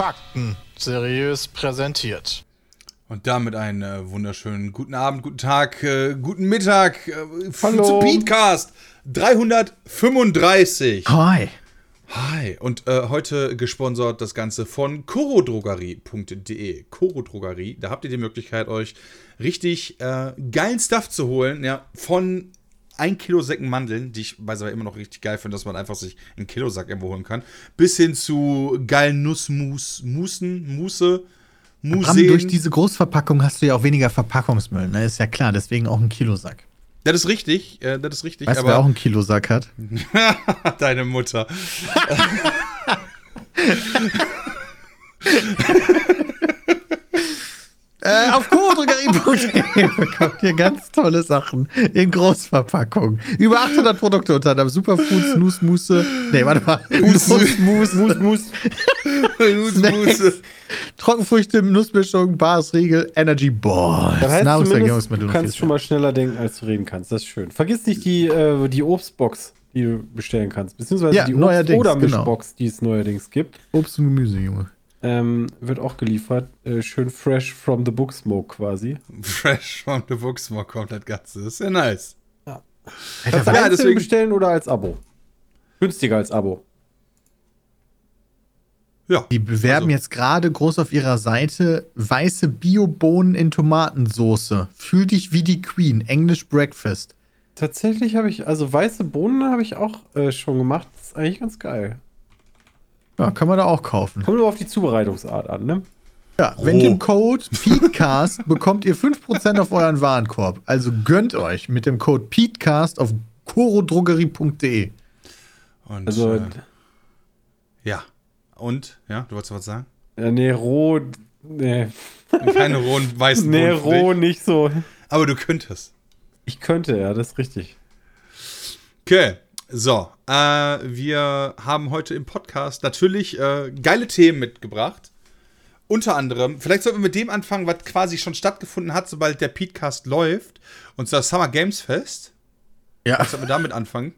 Fakten seriös präsentiert. Und damit einen äh, wunderschönen guten Abend, guten Tag, äh, guten Mittag äh, Hallo. zu Beatcast 335. Hi. Hi. Und äh, heute gesponsert das Ganze von chorodrogerie.de. Chorodrogerie, da habt ihr die Möglichkeit, euch richtig äh, geilen Stuff zu holen. Ja, von 1 Kilo Säcken Mandeln, die ich weiß aber immer noch richtig geil finde, dass man einfach sich einen Kilosack irgendwo holen kann, bis hin zu geilen Nussmus, Musen, Muße, Museen. durch diese Großverpackung hast du ja auch weniger Verpackungsmüll, ne? Ist ja klar, deswegen auch ein Kilosack. Das ist richtig, äh, das ist richtig. Weißt du, wer auch einen Kilosack hat? deine Mutter. Äh, auf kodrogerie.de bekommt ihr ganz tolle Sachen in Großverpackung. Über 800 Produkte unter anderem Superfoods, Nussmusse, nee, warte mal, Nussmus, Mus, Mus, Snacks, Trockenfrüchte, Nussmischung, Bars, Riegel, Energy Balls, Das heißt Nahrungsergänzungsmittel du kannst schon mal schneller denken, als du reden kannst. Das ist schön. Vergiss nicht die, äh, die Obstbox, die du bestellen kannst. Beziehungsweise Ja, die Obst- oder genau. Mischbox, die es neuerdings gibt. Obst und Gemüse, Junge. Ähm, wird auch geliefert. Äh, schön fresh from the book smoke quasi. Fresh from the Booksmore kommt das Ganze. Das ist ja nice. Alter, Kannst du Ja, deswegen- bestellen oder als Abo? Günstiger als Abo. Ja. Die bewerben Also- jetzt gerade groß auf ihrer Seite weiße Biobohnen in Tomatensoße. Fühl dich wie die Queen. English Breakfast. Tatsächlich habe ich, also weiße Bohnen habe ich auch äh, schon gemacht. Das ist eigentlich ganz geil. Ja, kann man da auch kaufen. Kommt nur auf die Zubereitungsart an, ne? Ja, wenn Oh. dem Code PETECAST bekommt ihr 5% auf euren Warenkorb. Also gönnt euch mit dem Code PETECAST auf chorodrogerie.de. Und, Also, äh, ja. Und, ja, du wolltest was sagen? äh, nee, roh, nee, Keine rohen weißen nee, roh dich. nicht so. Aber du könntest. Ich könnte, ja, das ist richtig. Okay, so. Äh, wir haben heute im Podcast natürlich äh, geile Themen mitgebracht. Unter anderem, vielleicht sollten wir mit dem anfangen, was quasi schon stattgefunden hat, sobald der Podcast läuft. Und zwar das Summer Games Fest. Ja, Sollten wir damit anfangen?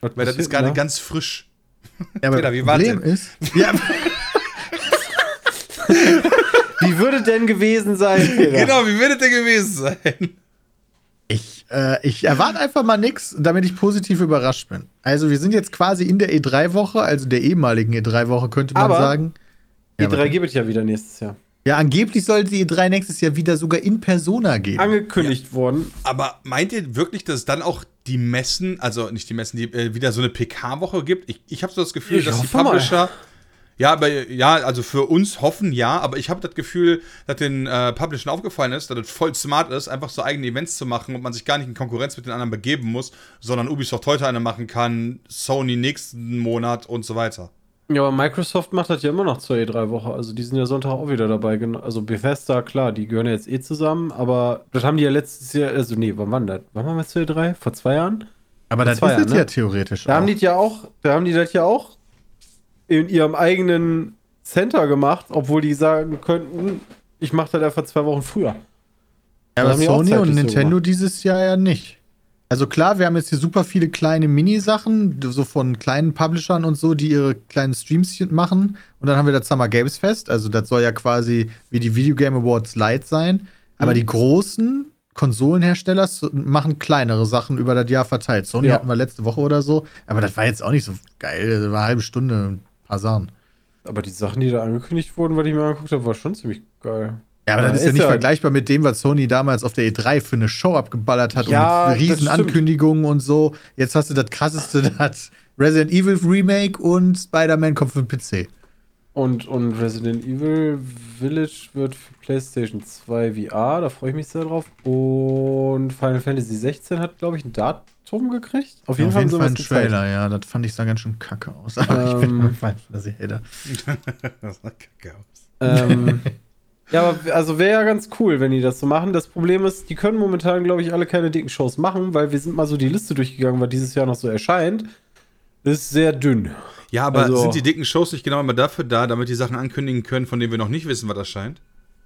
Was Weil das ist gerade da? ganz frisch. aber Peter, wie Problem denn? ist, ja, Wie würde denn gewesen sein, Peter? Genau, wie wird es denn gewesen sein? Ich, äh, ich erwarte einfach mal nichts, damit ich positiv überrascht bin. Also wir sind jetzt quasi in der E3-Woche, also der ehemaligen E3-Woche könnte man Aber sagen. Die Ja, drei aber- gibt es ja wieder nächstes Jahr. Ja, angeblich soll die E3 nächstes Jahr wieder sogar in Persona gehen. Angekündigt worden. Aber meint ihr wirklich, dass es dann auch die Messen, also nicht die Messen, die äh, wieder so eine PK-Woche gibt? Ich, ich habe so das Gefühl, Ich dass die hoffe mal. Ja, aber ja, also für uns hoffen ja, aber ich habe das Gefühl, dass den äh, Publishern aufgefallen ist, dass es voll smart ist, einfach so eigene Events zu machen und man sich gar nicht in Konkurrenz mit den anderen begeben muss, sondern Ubisoft heute eine machen kann, Sony nächsten Monat und so weiter. Ja, aber Microsoft macht das ja immer noch zur E3-Woche. Also die sind ja Sonntag auch wieder dabei. Also Bethesda, klar, die gehören ja jetzt eh zusammen, aber das haben die ja letztes Jahr, also nee, wann war das? Wann waren wir zur E3? Vor zwei Jahren? aber das das war ist ja, jetzt ne? ja theoretisch. Da haben auch. die ja auch, da haben die das ja auch in ihrem eigenen Center gemacht, obwohl die sagen könnten, ich mache das einfach zwei Wochen früher. Ja, aber Sony und Nintendo gemacht. dieses Jahr ja nicht. Also klar, wir haben jetzt hier super viele kleine Mini-Sachen, so von kleinen Publishern und so, die ihre kleinen Streams machen. Und dann haben wir das Summer Games Fest. Also das soll ja quasi wie die Video Game Awards Light sein. Aber Mhm. die großen Konsolenhersteller machen kleinere Sachen über das Jahr verteilt. Sony Ja. hatten wir letzte Woche oder so. Aber das war jetzt auch nicht so geil. Das war eine halbe Stunde, Sachen. Aber die Sachen, die da angekündigt wurden, was ich mir angeguckt habe, war schon ziemlich geil. Ja, aber das Ja, ist ja nicht ja- vergleichbar mit dem, was Sony damals auf der E3 für eine Show abgeballert hat Ja, und riesen. Ankündigungen und so. Jetzt hast du das krasseste, das Resident Evil Remake und Spider-Man kommt für den PC. Und, und Resident Evil Village wird für PlayStation 2 VR, da freue ich mich sehr drauf. Und Final Fantasy 16 hat, glaube ich, ein Datum gekriegt. Auf jeden Auf Fall, jeden Fall sie ein was gezeigt. Trailer, ja. Das fand ich sah ganz schön kacke aus. Aber ich bin Ähm. ein Final Fantasy Hater. Das sah kacke aus. Ähm, Ja, aber also wäre ja ganz cool, wenn die das so machen. Das Problem ist, die können momentan, glaube ich, alle keine dicken Shows machen, weil wir sind mal so die Liste durchgegangen, was dieses Jahr noch so erscheint. Ist sehr dünn. Ja, aber Also- sind die dicken Shows nicht genau immer dafür da, damit die Sachen ankündigen können, von denen wir noch nicht wissen, was erscheint?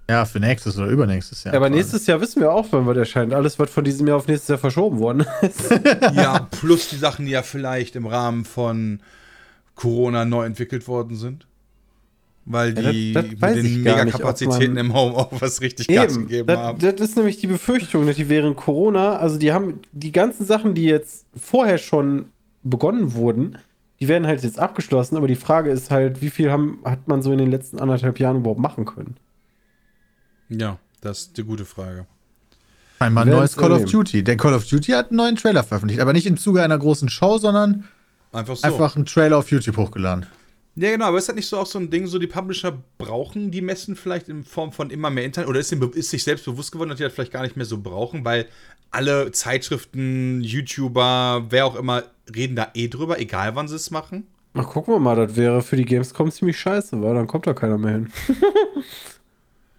Ja, für nächstes oder übernächstes Jahr. Ja, aber nächstes Jahr wissen wir auch, wann was erscheint. Alles, was von diesem Jahr auf nächstes Jahr verschoben worden ist. ja, plus die Sachen, die ja vielleicht im Rahmen von Corona neu entwickelt worden sind. Weil Ja, die das- das mit den Megakapazitäten im Homeoffice richtig Gas Eben, gegeben das, haben. das ist nämlich die Befürchtung, dass die während Corona, also die haben die ganzen Sachen, die jetzt vorher schon begonnen wurden, die werden halt jetzt abgeschlossen, aber die Frage ist halt, wie viel haben, hat man so in den letzten anderthalb Jahren überhaupt machen können? Ja, das ist die gute Frage. Einmal ein neues Call of. Duty. Der Call of Duty hat einen neuen Trailer veröffentlicht, aber nicht im Zuge einer großen Show, sondern Einfach so. einfach einen Trailer auf YouTube hochgeladen. Ja, genau, aber ist das nicht so auch so ein Ding, so die Publisher brauchen die Messen vielleicht in Form von immer mehr Internet oder ist, dem, ist sich selbst bewusst geworden, dass die das vielleicht gar nicht mehr so brauchen, weil alle Zeitschriften, YouTuber, wer auch immer, reden da eh drüber, egal wann sie es machen? Na, gucken wir mal, das wäre für die Gamescom ziemlich scheiße, weil dann kommt da keiner mehr hin.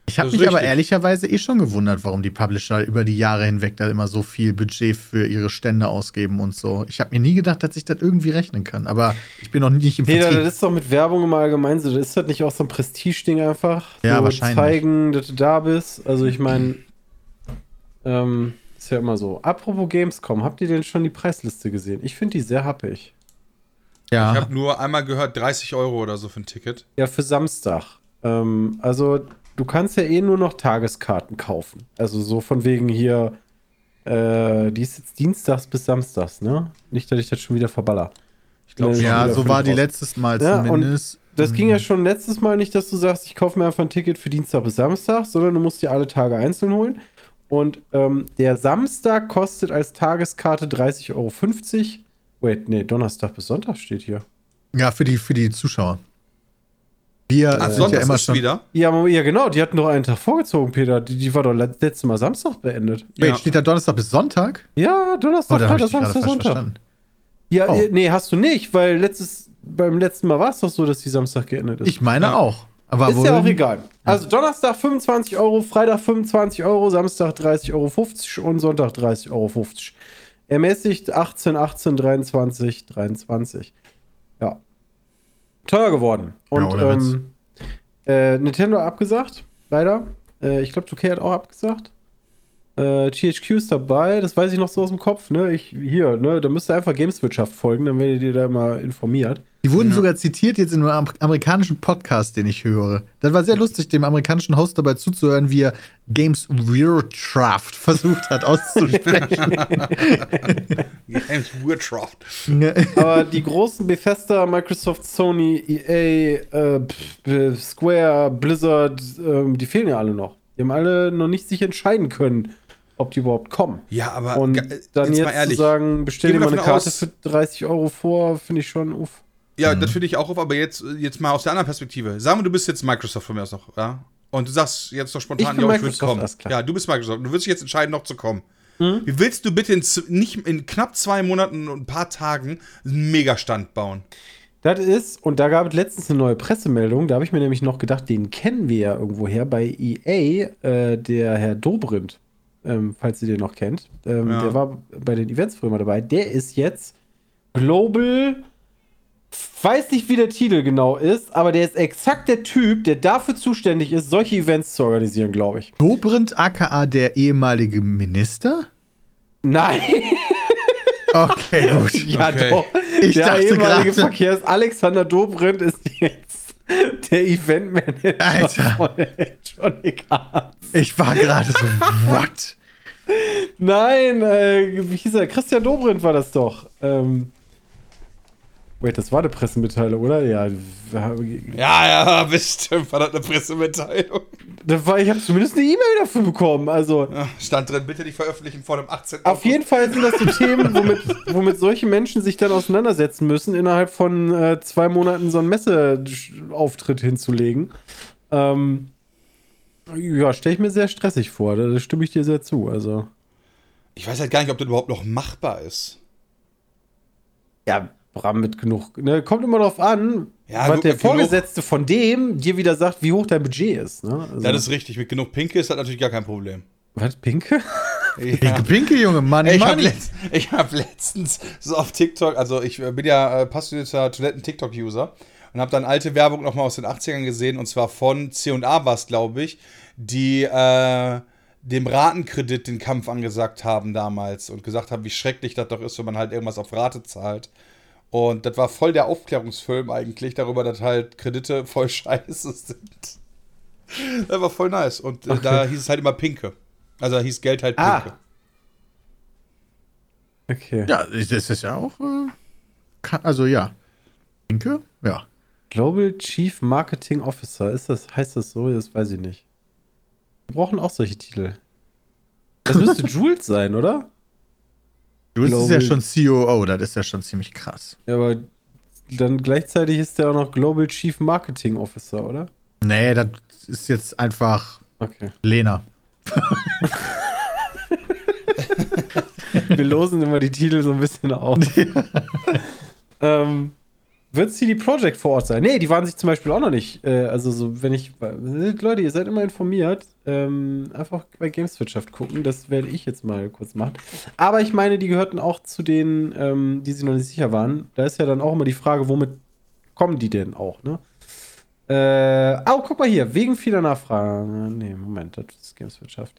Ich habe mich aber richtig. ehrlicherweise eh schon gewundert, warum die Publisher über die Jahre hinweg da immer so viel Budget für ihre Stände ausgeben und so. Ich habe mir nie gedacht, dass ich das irgendwie rechnen kann, aber ich bin noch nicht im Peter, Vertrieb. das ist doch mit Werbung immer allgemein so. Das ist das nicht auch so ein Prestige-Ding einfach? Ja, so wahrscheinlich. Zeigen, dass du da bist. Also, ich meine, ähm, ist ja immer so. Apropos Gamescom, habt ihr denn schon die Preisliste gesehen? Ich finde die sehr happig. Ich ja, habe nur einmal gehört, 30 Euro oder so für ein Ticket. Ja, für Samstag. Ähm, also, du kannst ja eh nur noch Tageskarten kaufen. Also, so von wegen hier, äh, die ist jetzt dienstags bis samstags, ne? Nicht, dass ich das schon wieder verballer. Ich glaube schon. ja so war die raus. letztes Mal Ja, und zumindest. Das ging ja schon letztes Mal nicht, dass du sagst, ich kaufe mir einfach ein Ticket für Dienstag bis Samstag, sondern du musst dir alle Tage einzeln holen. Und ähm, der Samstag kostet als Tageskarte 30,50 Euro. Wait, nee, Donnerstag bis Sonntag steht hier. Ja, für die, für die Zuschauer. Wir Ach, sind ja immer ist schon. wieder. Ja, ja, genau, die hatten doch einen Tag vorgezogen, Peter. Die, die war doch let- letztes Mal Samstag beendet. Wait, Ja. steht da Donnerstag bis Sonntag? Ja, Oh, Donnerstag, da ich Freitag, Samstag, Sonntag. verstanden. Ja, Oh. nee, hast du nicht, weil letztes, beim letzten Mal war es doch so, dass die Samstag geendet ist. Ich meine Ja. auch. Aber Ist ja auch egal. Also Donnerstag 25 Euro, Freitag 25 Euro, Samstag 30,50 Euro und Sonntag 30,50 Euro. Ermäßigt 18, 18, 23, 23. Ja. Teuer geworden. Und Ja, ähm, äh, Nintendo abgesagt, leider. Äh, ich glaube, 2K hat auch abgesagt. Äh, THQ ist dabei, das weiß ich noch so aus dem Kopf, ne? Ich, hier, ne? Da müsst ihr einfach Gameswirtschaft folgen, dann werdet ihr da mal informiert. Die wurden sogar zitiert jetzt in einem am- amerikanischen Podcast, den ich höre. Das war sehr lustig, dem amerikanischen Host dabei zuzuhören, wie er Games Wirtschaft versucht hat auszusprechen. Games Wirtschaft. Aber die großen Bethesda, Microsoft, Sony, EA, äh, äh, Square, Blizzard, ähm, die fehlen ja alle noch. Die haben alle noch nicht sich entscheiden können, ob die überhaupt kommen. Ja, aber Und dann jetzt jetzt, mal ehrlich. zu sagen, bestell dir mal eine Karte aus- für 30 Euro vor, finde ich schon uff. Ja, das finde ich auch auf, aber jetzt, jetzt mal aus der anderen Perspektive. Sagen wir, du bist jetzt Microsoft von mir aus noch, ja? Und du sagst jetzt noch Ich spontan, bin ja, ich würde kommen. Ja, du bist Microsoft. Du würdest dich jetzt entscheiden, noch zu kommen. Hm? Wie willst du bitte in, nicht in knapp zwei Monaten und ein paar Tagen einen Megastand bauen? Das ist, und da gab es letztens eine neue Pressemeldung, da habe ich mir nämlich noch gedacht, den kennen wir ja irgendwoher bei EA, äh, der Herr Dobrindt, ähm, falls ihr den noch kennt. Ähm, Ja. Der war bei den Events früher mal dabei. Der ist jetzt Global, weiß nicht, wie der Titel genau ist, aber der ist exakt der Typ, der dafür zuständig ist, solche Events zu organisieren, glaube ich. Dobrindt, aka der ehemalige Minister? Nein, Okay, gut. ja Okay. doch. Ich der dachte ehemalige Verkehrs Alexander Dobrindt ist der Eventmanager Alter. von Electronic Arts. Ich war gerade so, what? Nein, äh, wie hieß er? Christian Dobrindt war das doch. Ähm, wait, das war eine Pressemitteilung, oder? Ja, Ja, ja, bestimmt war das eine Pressemitteilung. das war, ich habe zumindest eine E-Mail dafür bekommen. Also Stand drin, bitte nicht veröffentlichen vor dem 18. auf jeden Fall sind das so Themen, womit, womit solche Menschen sich dann auseinandersetzen müssen, innerhalb von äh, zwei Monaten so einen Messeauftritt hinzulegen. Ähm, ja, stelle ich mir sehr stressig vor. Da, da stimme ich dir sehr zu. Also Ich weiß halt gar nicht, ob das überhaupt noch machbar ist. Ja, Bram mit genug. Ne, kommt immer drauf an, Ja, was gut, der mit genug- Vorgesetzte von dem dir wieder sagt, wie hoch dein Budget ist. Ne? Also, Das ist richtig. Mit genug Pinke ist das natürlich gar kein Problem. was, Pinke? Pinke, Pinke, Junge, Money, Ey, ich habe Money. letzt, ich hab letztens so auf TikTok, also ich bin ja äh, passionierter Toiletten-TikTok-User und habe dann alte Werbung nochmal aus den 80ern gesehen und zwar von C&A war es, glaube ich, die äh, dem Ratenkredit den Kampf angesagt haben damals und gesagt haben, wie schrecklich das doch ist, wenn man halt irgendwas auf Rate zahlt. Und das war voll der Aufklärungsfilm eigentlich darüber, dass halt Kredite voll scheiße sind. Das war voll nice. Und äh, da hieß es halt immer Pinke. Also da hieß Geld halt Ah. Pinke. Okay. Ja, das ist ja auch. Äh, also ja. Pinke? Ja. Global Chief Marketing Officer, ist das, heißt das so? Das weiß ich nicht. Wir brauchen auch solche Titel. Das müsste Jules sein, oder? Du bist ja schon COO, das ist ja schon ziemlich krass. Ja, aber dann gleichzeitig ist der auch noch Global Chief Marketing Officer, oder? Nee, das ist jetzt einfach Okay. Lena. Wir losen immer die Titel so ein bisschen auf. ähm, wird CD Projekt vor Ort sein? Nee, die waren sich zum Beispiel auch noch nicht. Äh, also, so, wenn ich. Leute, ihr seid immer informiert. Ähm, einfach bei Gameswirtschaft gucken. Das werde ich jetzt mal kurz machen. Aber ich meine, die gehörten auch zu denen, ähm, die sich noch nicht sicher waren. Da ist ja dann auch immer die Frage, womit kommen die denn auch, ne? Äh, oh, guck mal hier, wegen vieler Nachfragen. Nee, Moment, das ist Gameswirtschaft.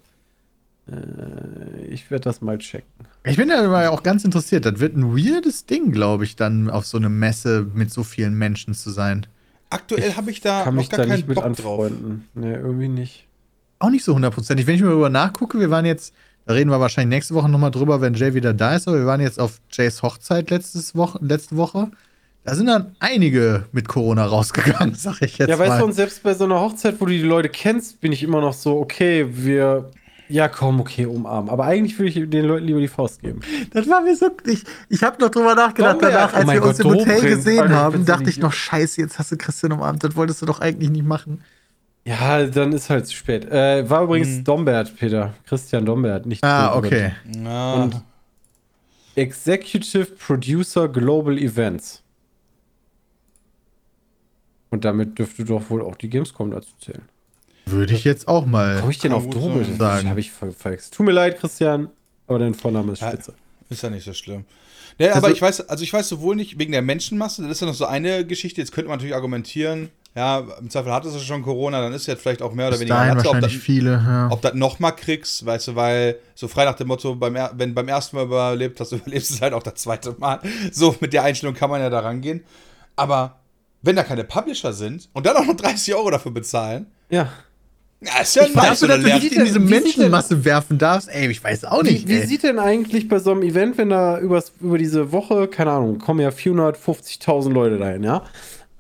Äh, ich werde das mal checken. Ich bin ja immer auch ganz interessiert. Das wird ein weirdes Ding, glaube ich, dann auf so eine Messe mit so vielen Menschen zu sein. Aktuell habe ich da kann noch mich gar da keinen nicht mit Bock drauf. anfreunden. Nee, irgendwie nicht. Auch nicht so hundertprozentig. Wenn ich mal darüber nachgucke, wir waren jetzt, da reden wir wahrscheinlich nächste Woche nochmal drüber, wenn Jay wieder da ist, aber wir waren jetzt auf Jays Hochzeit letztes Woche, letzte Woche. Da sind dann einige mit Corona rausgegangen, sag ich jetzt ja, mal. weißt du, und selbst bei so einer Hochzeit, wo du die Leute kennst, bin ich immer noch so, okay, wir. Ja, komm, okay, umarmen. Aber eigentlich würde ich den Leuten lieber die Faust geben. Das war mir so. Ich, ich habe noch drüber nachgedacht, Domberg, danach, oh als mein wir uns Gott, im Hotel Dobrindt, gesehen haben, dachte ich noch, scheiße, jetzt hast du Christian umarmt. Das wolltest du doch eigentlich nicht machen. Ja, dann ist halt zu spät. Äh, war übrigens Dombert, Peter. Christian Dombert, nicht Ah, okay. Ja. Und Executive Producer Global Events. Und damit dürfte doch wohl auch die Gamescom dazu zählen. Würde ich jetzt auch mal. Habe ich den Kann auf sein. Das habe ich ver verwechselt. Tut mir leid, Christian, aber dein Vorname ist Ja. spitze. Ist ja nicht so schlimm. Ja, aber Also- ich weiß, also ich weiß sowohl nicht wegen der Menschenmasse, das ist ja noch so eine Geschichte, jetzt könnte man natürlich argumentieren, ja, im Zweifel hattest du schon Corona, dann ist jetzt vielleicht auch mehr oder weniger dahin Latte, ob wahrscheinlich das, viele. Ja. ob das nochmal kriegst, weißt du, weil so frei nach dem Motto, beim, er- wenn beim ersten Mal überlebt hast, überlebst du es halt auch das zweite Mal. So, mit der Einstellung kann man ja da rangehen. Aber wenn da keine Publisher sind und dann auch noch 30 Euro dafür bezahlen, Ja. Ja, ist ja Ich weiß, so dass du dich in diese Menschenmasse werfen darfst. Ey, ich weiß auch nicht. Wie, wie sieht denn eigentlich bei so einem Event, wenn da übers, über diese Woche, keine Ahnung, kommen ja 450.000 Leute dahin, ja?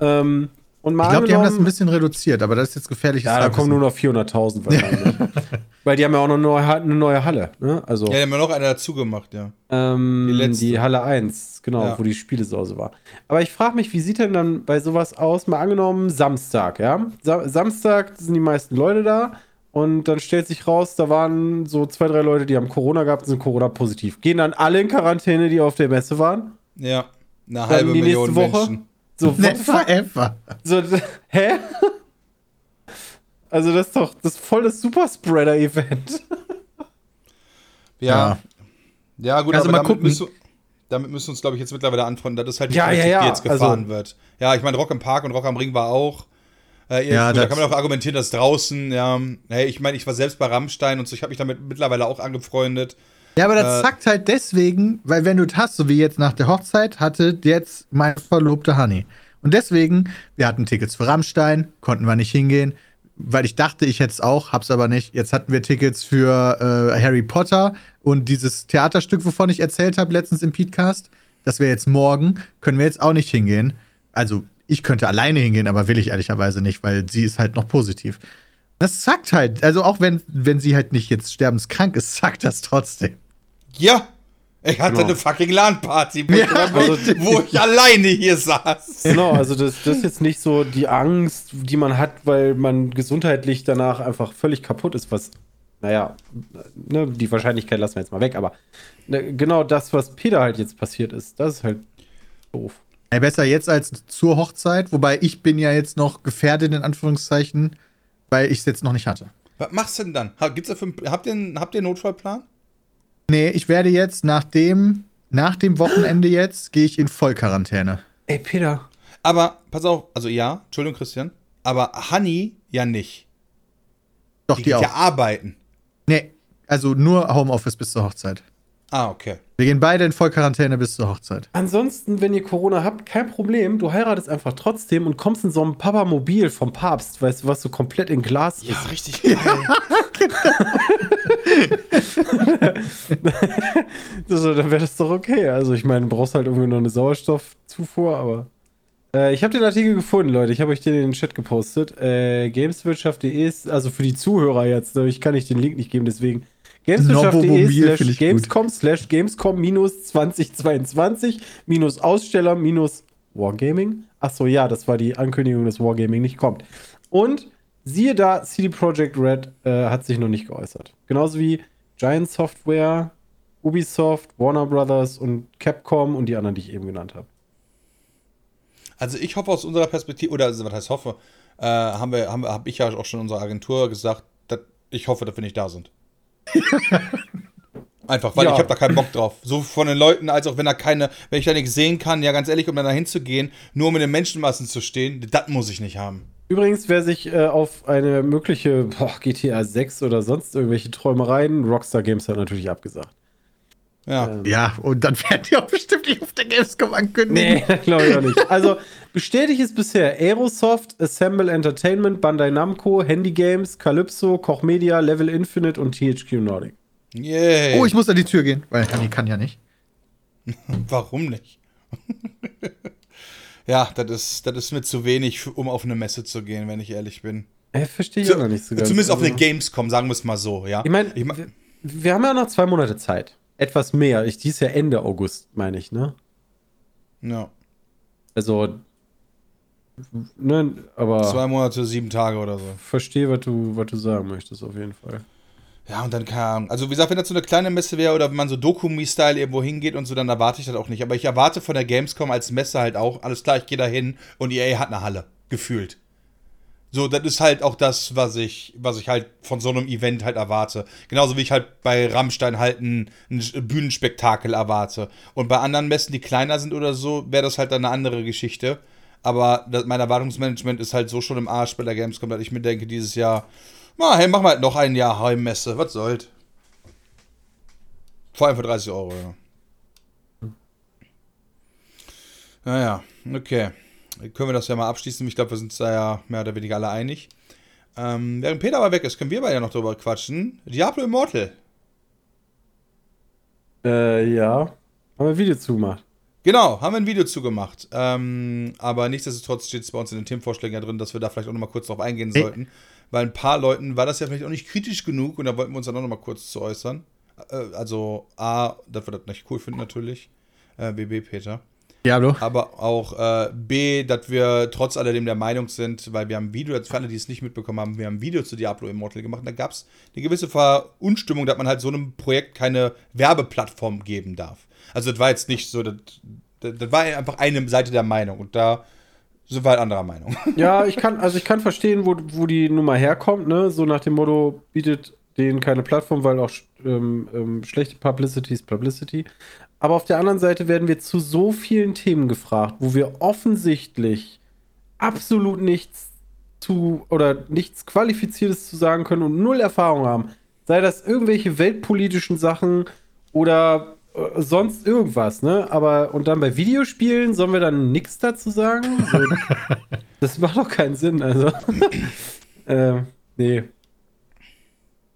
Ähm, und mal ich glaube, die haben das ein bisschen reduziert, aber das ist jetzt gefährliches Ja, da kommen nur noch 400.000 wahrscheinlich. Weil die haben ja auch noch eine neue, eine neue Halle, ne? Also Ja, die haben ja noch eine dazu gemacht, ja. ähm, die die. Halle 1, genau, Ja. wo die Spielesause war. Aber ich frage mich, wie sieht denn dann bei sowas aus? Mal angenommen, Samstag, ja? Sa Samstag sind die meisten Leute da und dann stellt sich raus, da waren so zwei, drei Leute, die haben Corona gehabt und sind Corona-positiv. Gehen dann alle in Quarantäne, die auf der Messe waren? Ja, eine halbe die nächste Million Woche? Menschen. So, Never ever. So, hä? Also das ist doch das ist voll das Superspreader-Event. Ja. Ja, gut, Also aber mal damit gucken. müssen, damit müssen wir uns, glaube ich, jetzt mittlerweile anfreunden, dass das halt die Ja, Politik, ja, ja, die jetzt gefahren also- wird. Ja, ich meine, Rock im Park und Rock am Ring war auch. Äh, Ja, gut, da kann man auch argumentieren, dass draußen, ja, hey, ich meine, ich war selbst bei Rammstein und so, ich habe mich damit mittlerweile auch angefreundet. Ja, aber das Äh, zackt halt deswegen, weil wenn du es hast, so wie jetzt nach der Hochzeit, hatte jetzt mein verlobter Honey. Und deswegen, wir hatten Tickets für Rammstein, konnten wir nicht hingehen, weil ich dachte, ich hätte es auch, hab's aber nicht. Jetzt hatten wir Tickets für äh, Harry Potter und dieses Theaterstück, wovon ich erzählt habe letztens im Podcast, das wäre jetzt morgen, können wir jetzt auch nicht hingehen. Also ich könnte alleine hingehen, aber will ich ehrlicherweise nicht, weil sie ist halt noch positiv. Das zackt halt. Also auch wenn, wenn sie halt nicht jetzt sterbenskrank ist, zackt das trotzdem. Ja, ich hatte Genau. eine fucking LAN-Party, wo, Ja, ich- wo, ich alleine hier saß. Genau, also das, das ist jetzt nicht so die Angst, die man hat, weil man gesundheitlich danach einfach völlig kaputt ist, was, naja, ne, die Wahrscheinlichkeit lassen wir jetzt mal weg, aber ne, genau das, was Peter halt jetzt passiert ist, das ist halt doof. Ja, besser jetzt als zur Hochzeit, wobei ich bin ja jetzt noch gefährdet, in Anführungszeichen, weil ich es jetzt noch nicht hatte. Was machst du denn dann? Gibt's dafür, habt, ihr, einen- habt ihr einen Notfallplan? Nee, ich werde jetzt nach dem, nach dem Wochenende jetzt, gehe ich in Vollquarantäne. Ey, Peter. Aber, pass auf, also ja, Entschuldigung, Christian, aber Honey ja nicht. Doch, Die die, geht auch. ja arbeiten. Nee, also nur Homeoffice bis zur Hochzeit. Ah, okay. Wir gehen beide in Vollquarantäne bis zur Hochzeit. Ansonsten, wenn ihr Corona habt, kein Problem. Du heiratest einfach trotzdem und kommst in so einem Papamobil vom Papst, weißt du, was so komplett in Glas ist. Ja, richtig geil. Also, dann wäre das doch okay. Also, ich meine, du brauchst halt irgendwie noch eine Sauerstoffzufuhr, aber. Äh, ich habe den Artikel gefunden, Leute. Ich habe euch den in den Chat gepostet. Äh, Gameswirtschaft.de ist, also für die Zuhörer jetzt, ne, ich kann nicht den Link nicht geben, deswegen. Gameswirtschaft.de slash Gamescom slash Gamescom minus 2022 minus Aussteller minus Wargaming. Achso, ja, das war die Ankündigung, dass Wargaming nicht kommt. Und siehe da, CD Projekt Red äh, hat sich noch nicht geäußert. Genauso wie Giant Software, Ubisoft, Warner Brothers und Capcom und die anderen, die ich eben genannt habe. Also ich hoffe aus unserer Perspektive, oder also, was heißt hoffe, äh, haben wir, haben, habe ich ja auch schon unserer Agentur gesagt, dass ich hoffe, dass wir nicht da sind. Einfach, weil Ja. ich habe da keinen Bock drauf. So von den Leuten, als auch wenn da keine, wenn ich da nichts sehen kann, ja ganz ehrlich, um da hinzugehen, nur um in den Menschenmassen zu stehen, das muss ich nicht haben. Übrigens, wer sich äh, auf eine mögliche boah, GTA 6 oder sonst irgendwelche Träumereien, Rockstar Games hat natürlich abgesagt. Ja. Ähm, Ja, und dann werden die auch bestimmt nicht auf der Gamescom ankündigen. Nee, glaube ich auch nicht. Also, bestätigt ist bisher Aerosoft, Assemble Entertainment, Bandai Namco, Handy Games, Calypso, Koch Media, Level Infinite und THQ Nordic. Yay. Oh, ich muss an die Tür gehen, weil Hanni kann ja nicht. Warum nicht? ja, das ist, das ist mir zu wenig, um auf eine Messe zu gehen, wenn ich ehrlich bin. Äh, verstehe ich Zu- auch noch nicht so ganz. Zumindest auf Also- eine Gamescom, sagen wir es mal so, ja. Ich meine, Ich mein- wir, wir haben ja noch zwei Monate Zeit. Etwas mehr. Ich, dies ja Ende August, meine ich, ne? ja. Also, ne, aber Zwei Monate, sieben Tage oder so. verstehe, was du, was du sagen möchtest, auf jeden Fall. Ja, und dann kam. Also, wie gesagt, wenn das so eine kleine Messe wäre oder wenn man so Dokumi-Style irgendwo hingeht und so, dann erwarte ich das auch nicht. Aber ich erwarte von der Gamescom als Messe halt auch, alles klar, ich gehe da hin und EA hat eine Halle. Gefühlt. So, das ist halt auch das, was ich, was ich halt von so einem Event halt erwarte. Genauso wie ich halt bei Rammstein halt ein, ein Bühnenspektakel erwarte. Und bei anderen Messen, die kleiner sind oder so, wäre das halt dann eine andere Geschichte. Aber das, mein Erwartungsmanagement ist halt so schon im Arsch bei der Gamescom, dass ich mir denke, dieses Jahr, na, hey, machen wir halt noch ein Jahr Heimmesse. Was soll's? Vor allem für 30 Euro, ja. Naja, okay. Können wir das ja mal abschließen. Ich glaube, wir sind da ja mehr oder weniger alle einig. Ähm, während Peter aber weg ist, können wir beide ja noch drüber quatschen. Diablo Immortal. Äh, ja. Haben wir ein Video zugemacht. Genau, haben wir ein Video zugemacht. Ähm, aber nichtsdestotrotz steht es bei uns in den Themenvorschlägen ja drin, dass wir da vielleicht auch nochmal kurz drauf eingehen Hey. sollten. Weil ein paar Leuten war das ja vielleicht auch nicht kritisch genug und da wollten wir uns dann auch nochmal kurz zu äußern. Äh, also A, dass wir das nicht cool finden natürlich. Äh, BB Peter. Diablo. Aber auch äh, B, dass wir trotz alledem der Meinung sind, weil wir haben ein Video, jetzt für alle, die es nicht mitbekommen haben, wir haben ein Video zu Diablo Immortal gemacht und da gab es eine gewisse Verunstimmung, dass man halt so einem Projekt keine Werbeplattform geben darf. Also das war jetzt nicht so, das, das, war einfach eine Seite der Meinung und da sind wir halt anderer Meinung. Ja, ich kann, also ich kann verstehen, wo, wo die Nummer herkommt, ne? So nach dem Motto, bietet denen keine Plattform, weil auch ähm, ähm, schlechte Publicity ist Publicity. Aber auf der anderen Seite werden wir zu so vielen Themen gefragt, wo wir offensichtlich absolut nichts zu oder nichts Qualifiziertes zu sagen können und null Erfahrung haben. Sei das irgendwelche weltpolitischen Sachen oder sonst irgendwas, ne? Aber und dann bei Videospielen sollen wir dann nichts dazu sagen? So, das macht doch keinen Sinn, also. äh, nee.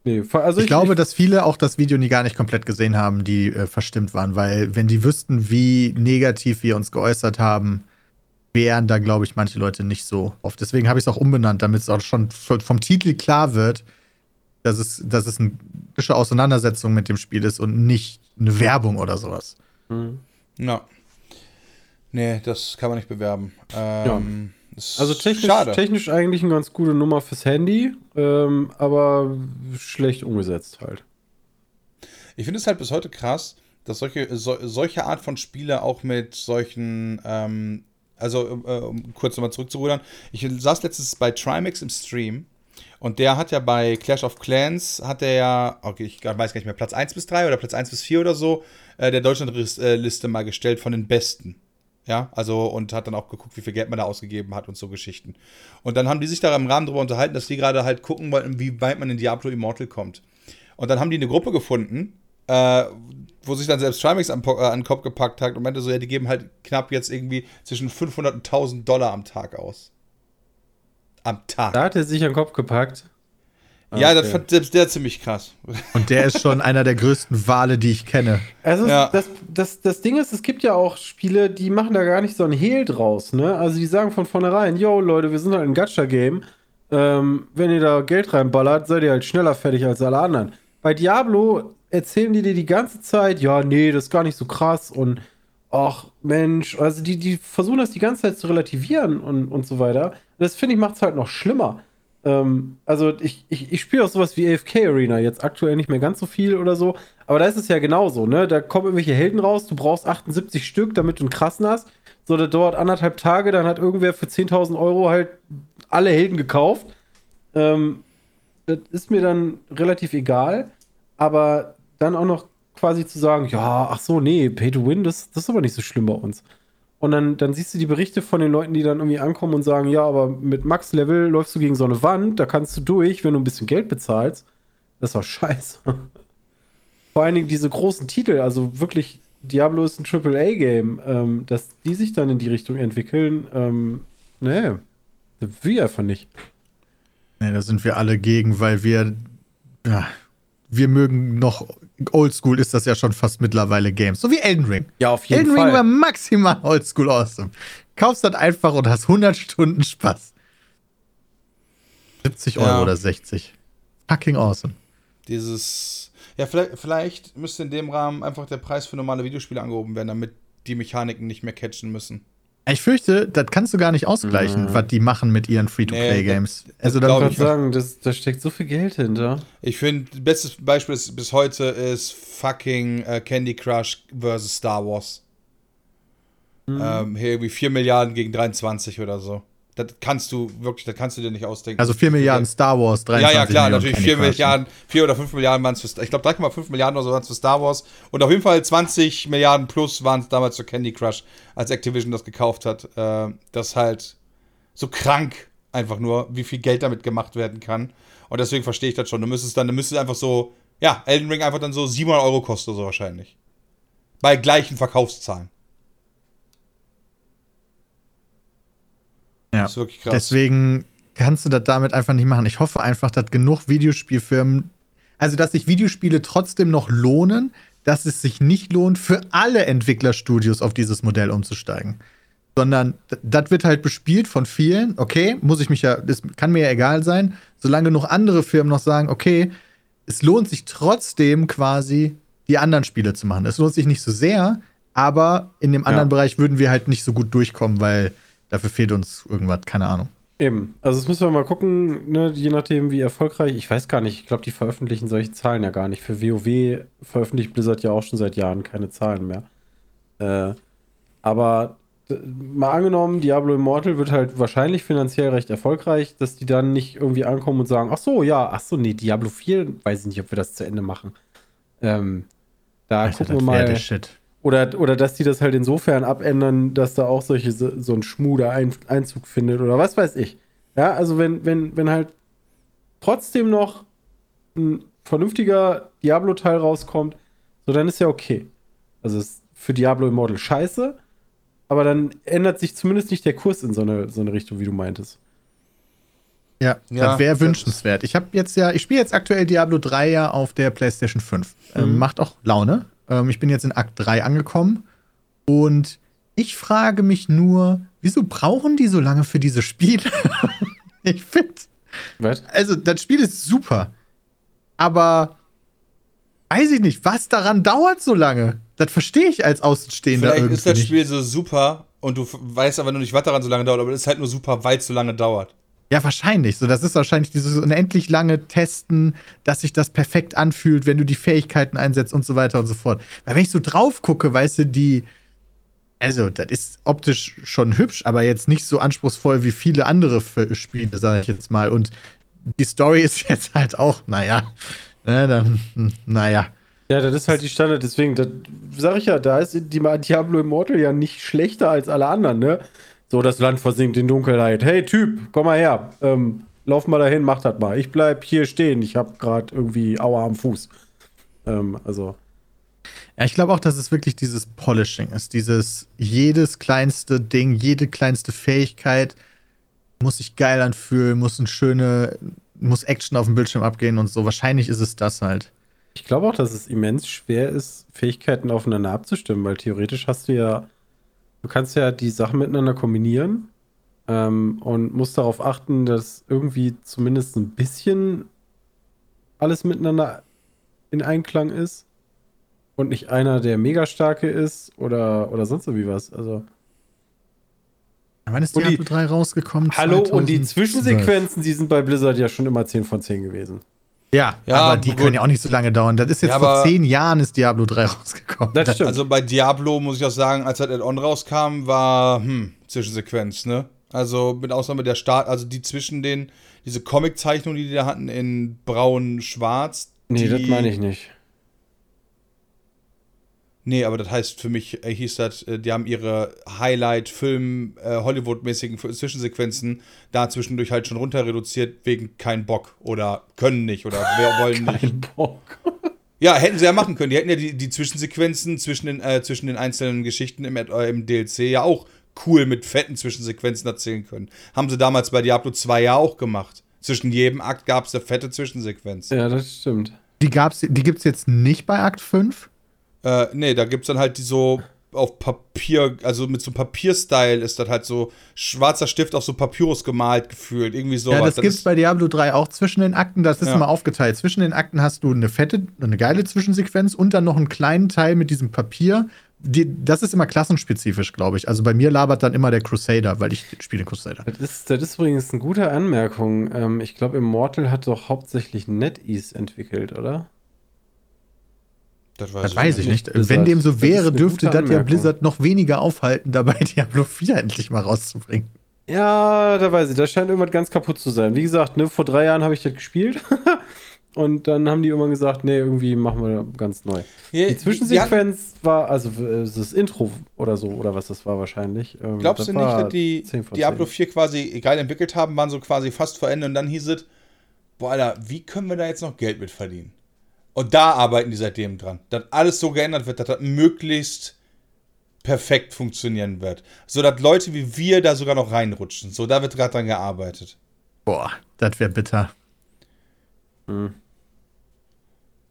Nee, also Ich glaube, dass viele auch das Video nie gar nicht komplett gesehen haben, die äh, verstimmt waren, weil wenn die wüssten, wie negativ wir uns geäußert haben, wären da, glaube ich, manche Leute nicht so oft. Deswegen habe ich es auch umbenannt, damit es auch schon vom Titel klar wird, dass es, dass es eine Auseinandersetzung mit dem Spiel ist und nicht eine Werbung oder sowas. Mhm. ja. Nee, das kann man nicht bewerben. Ähm, ist Also technisch, schade. technisch eigentlich eine ganz gute Nummer fürs Handy, ähm, aber schlecht umgesetzt halt. Ich finde es halt bis heute krass, dass solche, so, solche Art von Spiele auch mit solchen, ähm, also äh, um kurz nochmal zurückzurudern, ich saß letztens bei Trimax im Stream und der hat ja bei Clash of Clans, hat er ja, okay, ich weiß gar nicht mehr, Platz 1 bis 3 oder Platz 1 bis 4 oder so, äh, der Deutschlandliste mal gestellt von den Besten. Ja, also und hat dann auch geguckt, wie viel Geld man da ausgegeben hat und so Geschichten. Und dann haben die sich da im Rahmen darüber unterhalten, dass die gerade halt gucken wollten, wie weit man in Diablo Immortal kommt. Und dann haben die eine Gruppe gefunden, äh, wo sich dann selbst Trimax an, äh, an den Kopf gepackt hat und meinte so, ja, die geben halt knapp jetzt irgendwie zwischen 500 und 1000 Dollar am Tag aus. Am Tag. Da hat er sich an den Kopf gepackt. Ja, okay. das fand selbst der ziemlich krass. Und der ist schon einer der größten Wale, die ich kenne. Also ja. das, das, das Ding ist, es gibt ja auch Spiele, die machen da gar nicht so ein Hehl draus, ne? Also die sagen von vornherein, yo Leute, wir sind halt ein Gacha-Game. Ähm, wenn ihr da Geld reinballert, seid ihr halt schneller fertig als alle anderen. Bei Diablo erzählen die dir die ganze Zeit, ja, nee, das ist gar nicht so krass und ach Mensch, also die, die versuchen das die ganze Zeit zu relativieren und, und so weiter. Das finde ich macht es halt noch schlimmer. Ähm, also ich, ich, ich spiele auch sowas wie AFK Arena, jetzt aktuell nicht mehr ganz so viel oder so, aber da ist es ja genauso, ne? Da kommen irgendwelche Helden raus, du brauchst 78 Stück, damit du einen krassen hast. So, der dauert anderthalb Tage, dann hat irgendwer für 10.000 Euro halt alle Helden gekauft. Ähm, das ist mir dann relativ egal, aber dann auch noch quasi zu sagen, ja, ach so, nee, Pay to Win, das, das ist aber nicht so schlimm bei uns. Und dann, dann siehst du die Berichte von den Leuten, die dann irgendwie ankommen und sagen, ja, aber mit Max-Level läufst du gegen so eine Wand, da kannst du durch, wenn du ein bisschen Geld bezahlst. Das war scheiße. Vor allen Dingen diese großen Titel, also wirklich, Diablo ist ein AAA-Game, ähm, dass die sich dann in die Richtung entwickeln, ähm, nee, das will ich einfach nicht. Nee, da sind wir alle gegen, weil wir, ja, wir mögen noch oldschool ist das ja schon fast mittlerweile Games. So wie Elden Ring. Ja, auf jeden Elden Fall. Elden Ring war maximal oldschool awesome. Kaufst das einfach und hast 100 Stunden Spaß. 70 Euro ja. oder 60. Fucking awesome. Dieses. Ja, vielleicht, vielleicht müsste in dem Rahmen einfach der Preis für normale Videospiele angehoben werden, damit die Mechaniken nicht mehr catchen müssen. Ich fürchte, das kannst du gar nicht ausgleichen, mhm. was die machen mit ihren Free-to-Play-Games. Nee, also, da würde ich sagen, das, da steckt so viel Geld hinter. Ich finde, bestes Beispiel ist, bis heute ist fucking uh, Candy Crush versus Star Wars. Mhm. Ähm, hier irgendwie 4 Milliarden gegen 23 oder so. Das kannst du wirklich, das kannst du dir nicht ausdenken. Also 4 Milliarden Star Wars, 23 Ja, ja, klar, Millionen natürlich 4 Milliarden, 4 oder 5 Milliarden waren es für, ich glaube 3,5 Milliarden oder so waren es für Star Wars. Und auf jeden Fall 20 Milliarden plus waren es damals für Candy Crush, als Activision das gekauft hat. Äh, das ist halt so krank einfach nur, wie viel Geld damit gemacht werden kann. Und deswegen verstehe ich das schon. Du müsstest dann, du müsstest einfach so, ja, Elden Ring einfach dann so 700 Euro kosten so wahrscheinlich. Bei gleichen Verkaufszahlen. Ja. Das ist wirklich krass. Deswegen kannst du das damit einfach nicht machen. Ich hoffe einfach, dass genug Videospielfirmen, also dass sich Videospiele trotzdem noch lohnen, dass es sich nicht lohnt, für alle Entwicklerstudios auf dieses Modell umzusteigen. Sondern das wird halt bespielt von vielen. Okay, muss ich mich ja, das kann mir ja egal sein, solange genug andere Firmen noch sagen, okay, es lohnt sich trotzdem quasi, die anderen Spiele zu machen. Es lohnt sich nicht so sehr, aber in dem anderen ja. Bereich würden wir halt nicht so gut durchkommen, weil Dafür fehlt uns irgendwas, keine Ahnung. Eben. Also das müssen wir mal gucken, ne, je nachdem, wie erfolgreich. Ich weiß gar nicht, ich glaube, die veröffentlichen solche Zahlen ja gar nicht. Für WoW veröffentlicht Blizzard ja auch schon seit Jahren keine Zahlen mehr. Äh, aber mal angenommen, Diablo Immortal wird halt wahrscheinlich finanziell recht erfolgreich, dass die dann nicht irgendwie ankommen und sagen, ach so, ja, ach so, nee, Diablo 4, weiß ich nicht, ob wir das zu Ende machen. Ähm, da Alter, gucken wir mal. Shit. Oder, oder dass die das halt insofern abändern, dass da auch solche, so ein Schmuder ein, Einzug findet oder was weiß ich. Ja, also wenn, wenn, wenn halt trotzdem noch ein vernünftiger Diablo-Teil rauskommt, so dann ist ja okay. Also ist für Diablo Immortal scheiße, aber dann ändert sich zumindest nicht der Kurs in so eine, so eine Richtung, wie du meintest. Ja, ja das wäre wünschenswert. Ich habe jetzt ja, ich spiele jetzt aktuell Diablo 3 ja auf der PlayStation 5. Ähm, mhm. Ähm, macht auch Laune. Ähm, ich bin jetzt in Akt 3 angekommen und ich frage mich nur, wieso brauchen die so lange für diese Spiele? ich finde. Also, das Spiel ist super. Aber weiß ich nicht, was daran dauert so lange? Das verstehe ich als Außenstehender Vielleicht irgendwie ist das Spiel so super und du weißt aber nur nicht, was daran so lange dauert, aber es ist halt nur super, weil es so lange dauert. Ja, wahrscheinlich. So, das ist wahrscheinlich dieses unendlich lange Testen, dass sich das perfekt anfühlt, wenn du die Fähigkeiten einsetzt und so weiter und so fort. Weil wenn ich so drauf gucke, weißt du, die, also, das ist optisch schon hübsch, aber jetzt nicht so anspruchsvoll wie viele andere Spiele, sage ich jetzt mal. Und die Story ist jetzt halt auch, naja, ne, dann, hm, naja. Ja, das ist halt die Standard, deswegen, das sag ich ja, da ist die Diablo Immortal ja nicht schlechter als alle anderen, ne? So, das Land versinkt in Dunkelheit. Hey, Typ, komm mal her. Ähm, lauf mal dahin, mach das mal. Ich bleib hier stehen. Ich hab gerade irgendwie Aua am Fuß. Ähm, also. Ja, ich glaube auch, dass es wirklich dieses Polishing ist. Dieses jedes kleinste Ding, jede kleinste Fähigkeit muss sich geil anfühlen, muss eine schöne, muss Action auf dem Bildschirm abgehen und so. Wahrscheinlich ist es das halt. Ich glaube auch, dass es immens schwer ist, Fähigkeiten aufeinander abzustimmen, weil theoretisch hast du ja, du kannst ja die Sachen miteinander kombinieren ähm, und musst darauf achten, dass irgendwie zumindest ein bisschen alles miteinander in Einklang ist und nicht einer, der mega starke ist oder, oder sonst irgendwie was. Also, Wann ist Und die- Diablo 3 rausgekommen? hallo, und die 2012. Zwischensequenzen, die sind bei Blizzard ja schon immer 10 von 10 gewesen. Ja, Ja, aber die gut. können ja auch nicht so lange dauern. Das ist jetzt Ja, vor zehn Jahren ist Diablo 3 rausgekommen. Das stimmt. Also bei Diablo muss ich auch sagen, als das Add-on rauskam, war hm, Zwischensequenz, ne? Also mit Ausnahme der Start, also die zwischen den, diese Comic-Zeichnungen, die die da hatten in braun-schwarz. nee, das meine ich nicht. Nee, aber das heißt für mich, äh, hieß das, äh, die haben ihre Highlight-Film, äh, Hollywood-mäßigen Zwischensequenzen da zwischendurch halt schon runter reduziert, wegen kein Bock oder können nicht oder wer wollen nicht. Kein Bock. Ja, hätten sie ja machen können. Die hätten ja die, die Zwischensequenzen zwischen den, äh, zwischen den einzelnen Geschichten im, äh, im DLC ja auch cool mit fetten Zwischensequenzen erzählen können. Haben sie damals bei Diablo 2 ja auch gemacht. Zwischen jedem Akt gab es eine fette Zwischensequenz. Ja, das stimmt. Die, gab's, die gibt es jetzt nicht bei Akt 5. Äh, nee, da gibt's dann halt die so auf Papier, also mit so Papierstyle ist das halt so schwarzer Stift auf so Papyrus gemalt gefühlt. Irgendwie sowas. ja, das, gibt's ist- bei Diablo 3 auch zwischen den Akten. Das ist Ja. immer aufgeteilt. Zwischen den Akten hast du eine fette, eine geile Zwischensequenz und dann noch einen kleinen Teil mit diesem Papier. Die, das ist immer klassenspezifisch, glaube ich. Also bei mir labert dann immer der Crusader, weil ich spiele Crusader. Das ist, das ist übrigens eine gute Anmerkung. Ähm, ich glaube, Immortal hat doch hauptsächlich NetEase entwickelt, oder? Das weiß, Das weiß ich nicht. Blizzard. Wenn dem so wäre, dürfte das ja. Blizzard noch weniger aufhalten, dabei Diablo 4 endlich mal rauszubringen. Ja, da weiß ich. Da scheint irgendwas ganz kaputt zu sein. Wie gesagt, ne, vor drei Jahren habe ich das gespielt. Und dann haben die irgendwann gesagt, nee, irgendwie machen wir ganz neu. Die Zwischensequenz war, also äh, das Intro oder so, oder was das war wahrscheinlich. ähm, Glaubst das du nicht, dass die 10 von Diablo 10. 4 quasi geil entwickelt haben, waren so quasi fast vor Ende und dann hieß es, boah, Alter, wie können wir da jetzt noch Geld mit verdienen? Und da arbeiten die seitdem dran, dass alles so geändert wird, dass das möglichst perfekt funktionieren wird. So dass Leute wie wir da sogar noch reinrutschen. So, da wird gerade dran gearbeitet. Boah, das wäre bitter. Hm.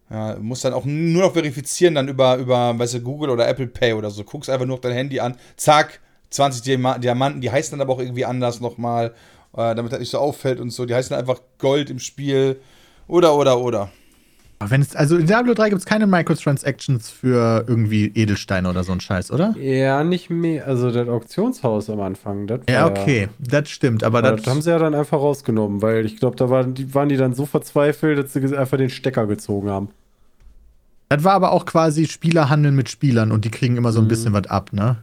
Ja, musst dann auch nur noch verifizieren, dann über, über, weißt du, Google oder Apple Pay oder so. Guckst einfach nur auf dein Handy an, zack, 20 Diama Diamanten, die heißen dann aber auch irgendwie anders nochmal, äh, damit das nicht so auffällt und so. Die heißen einfach Gold im Spiel. Oder, oder, oder. Aber wenn es, also in Diablo 3 gibt es keine Microtransactions für irgendwie Edelsteine oder so ein Scheiß, oder? Ja, nicht mehr. Also das Auktionshaus am Anfang. Ja, okay, das stimmt, aber Aber das, das haben sie ja dann einfach rausgenommen, weil ich glaube, da waren die, waren die dann so verzweifelt, dass sie einfach den Stecker gezogen haben. das war aber auch quasi Spielerhandeln mit Spielern und die kriegen immer so ein bisschen was ab, ne?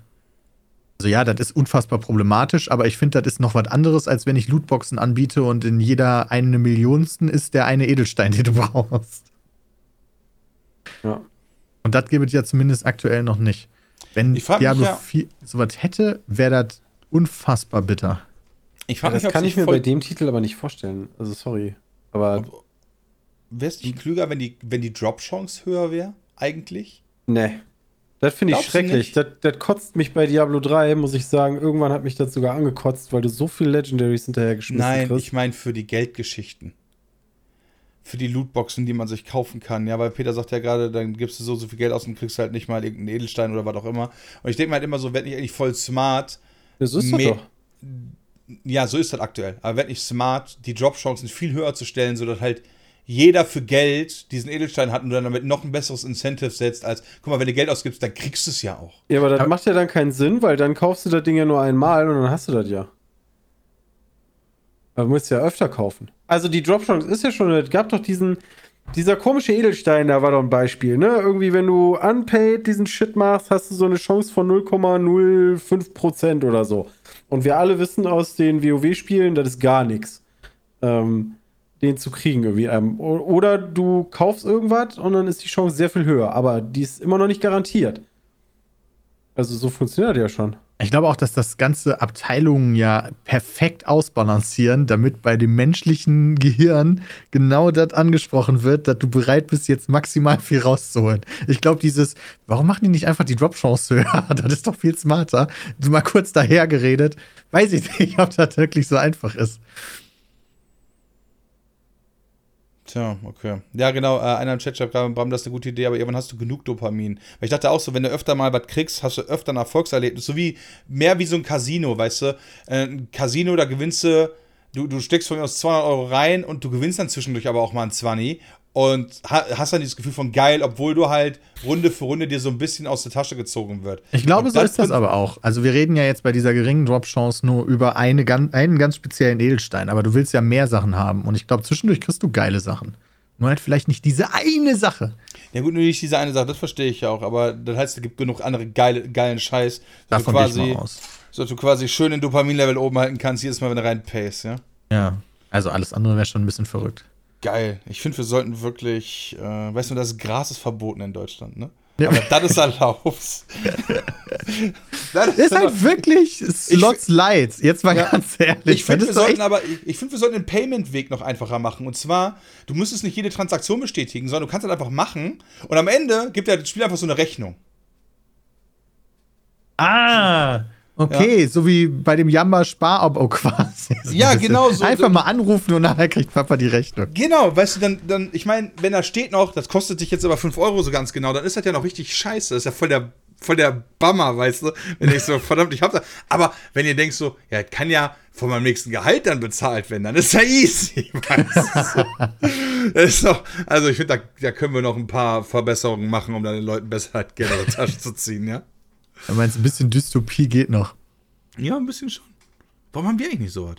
Also ja, das ist unfassbar problematisch, aber ich finde, das ist noch was anderes, als wenn ich Lootboxen anbiete und in jeder eine Millionsten ist der eine Edelstein, den du brauchst. Ja. Und das gibt es ja zumindest aktuell noch nicht. Wenn mich Diablo ja- 4 sowas hätte, wäre das unfassbar bitter. Ich das kann ich mir bei dem Titel aber nicht vorstellen. Also sorry. Aber Wäre es nicht klüger, wenn die, wenn die Drop-Chance höher wäre, eigentlich? ne. Das finde ich Glaubst schrecklich. Das, das kotzt mich bei Diablo 3, muss ich sagen. Irgendwann hat mich das sogar angekotzt, weil du so viel Legendaries hinterher geschmissen Nein, kriegst. ich meine für die Geldgeschichten. Für die Lootboxen, die man sich kaufen kann. Ja, weil Peter sagt ja gerade, dann gibst du so, so viel Geld aus und kriegst halt nicht mal irgendeinen Edelstein oder was auch immer. Und ich denke mir halt immer so, werd ich eigentlich voll smart. das ist doch. Ja, so ist das aktuell. Aber werd ich smart, die Drop-Chancen viel höher zu stellen, sodass halt jeder für Geld diesen Edelstein hat und dann damit noch ein besseres Incentive setzt, als, guck mal, wenn du Geld ausgibst, dann kriegst du es ja auch. Ja, aber das Aber- macht ja dann keinen Sinn, weil dann kaufst du das Ding ja nur einmal und dann hast du das ja. Man muss ja öfter kaufen. Also die Dropchance ist ja schon, es gab doch diesen, dieser komische Edelstein, da war doch ein Beispiel, ne? Irgendwie, wenn du unpaid diesen Shit machst, hast du so eine Chance von 0,05% oder so. Und wir alle wissen aus den WoW-Spielen, das ist gar nichts. Ähm, den zu kriegen irgendwie. Ähm, oder du kaufst irgendwas und dann ist die Chance sehr viel höher, aber die ist immer noch nicht garantiert. Also so funktioniert das ja schon. Ich glaube auch, dass das ganze Abteilungen ja perfekt ausbalancieren, damit bei dem menschlichen Gehirn genau das angesprochen wird, dass du bereit bist, jetzt maximal viel rauszuholen. Ich glaube, dieses, warum machen die nicht einfach die Drop-Chance höher? Das ist doch viel smarter. So mal kurz dahergeredet. Weiß ich nicht, ob das wirklich so einfach ist. Tja, okay. Ja, genau. Äh, einer im Chat schreibt gerade, Bram, das ist eine gute Idee, aber irgendwann hast du genug Dopamin. Weil ich dachte auch so, wenn du öfter mal was kriegst, hast du öfter ein Erfolgserlebnis. So wie, mehr wie so ein Casino, weißt du? Äh, ein Casino, da gewinnst du, du, du steckst von mir aus 200 Euro rein und du gewinnst dann zwischendurch aber auch mal ein 20 und ha hast dann dieses Gefühl von geil, obwohl du halt Runde für Runde dir so ein bisschen aus der Tasche gezogen wird. Ich glaube, so ist das aber auch. Also wir reden ja jetzt bei dieser geringen Drop-Chance nur über eine, einen ganz speziellen Edelstein, aber du willst ja mehr Sachen haben. Und ich glaube, zwischendurch kriegst du geile Sachen. Nur halt vielleicht nicht diese eine Sache. Ja gut, nur nicht diese eine Sache, das verstehe ich ja auch, aber das heißt, es gibt genug andere geile, geilen Scheiß, dass du Davon ich quasi, mal aus. so dass du quasi schön den Dopaminlevel oben halten kannst, jedes Mal, wenn du reinpayst, ja? Ja. Also alles andere wäre schon ein bisschen verrückt. Geil. Ich finde, wir sollten wirklich, äh, weißt du, das Gras ist verboten in Deutschland, ne? Ja. Aber das ist erlaubt. das Ist halt wirklich Slots Light. Jetzt mal Ja. ganz ehrlich. Ich finde, Das wir ist sollten aber, ich, ich finde, wir sollten den Payment-Weg noch einfacher machen. Und zwar, du müsstest nicht jede Transaktion bestätigen, sondern du kannst halt einfach machen. Und am Ende gibt der das Spiel einfach so eine Rechnung. Ah, okay, so wie bei dem Jammer Sparabo quasi. So Ja, genau so. Einfach mal anrufen und nachher kriegt Papa die Rechnung. Genau, weißt du, dann, dann ich meine, wenn da steht noch, das kostet dich jetzt aber 5 Euro so ganz genau, dann ist das ja noch richtig scheiße. Das ist ja voll der, voll der Bummer, weißt du? Wenn ich so, verdammt, ich hab da. Aber wenn ihr denkt so, ja, das kann ja von meinem nächsten Gehalt dann bezahlt werden, dann ist ja easy, weißt du? Das ist doch, also ich finde, da, da können wir noch ein paar Verbesserungen machen, um dann den Leuten besser halt Geld aus der Tasche zu ziehen, ja? Du meinst, ein bisschen Dystopie geht noch. Ja, ein bisschen schon. Warum haben wir eigentlich nicht so was?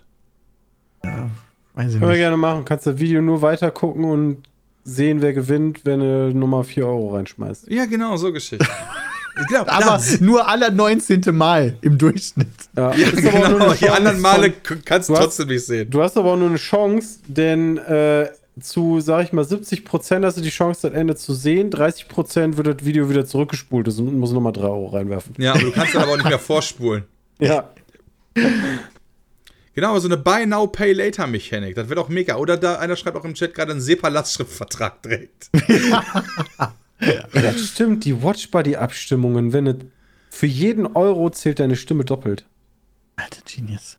Weiß ich Können wir gerne machen. Kannst das Video nur weiter gucken und sehen, wer gewinnt, wenn du Nummer 4 Euro reinschmeißt. Ja, genau, so Geschichte. genau, Aber da- nur alle 19. Mal im Durchschnitt. Ja, Ja, genau, die anderen Male kannst du Du hast- trotzdem nicht sehen. Du hast aber auch nur eine Chance, denn äh, zu, sag ich mal, 70% hast du die Chance, das Ende zu sehen. 30% wird das Video wieder zurückgespult und muss nochmal 3 Euro reinwerfen. Ja, aber du kannst dann aber auch nicht mehr vorspulen. Ja. Genau, so eine Buy Now Pay Later Mechanik, das wird auch mega. Oder da einer schreibt auch im Chat gerade einen SEPA-Lastschriftvertrag direkt. Das stimmt, die Watch Buddy Abstimmungen, wenn es für jeden Euro zählt deine Stimme doppelt. Alter Genius.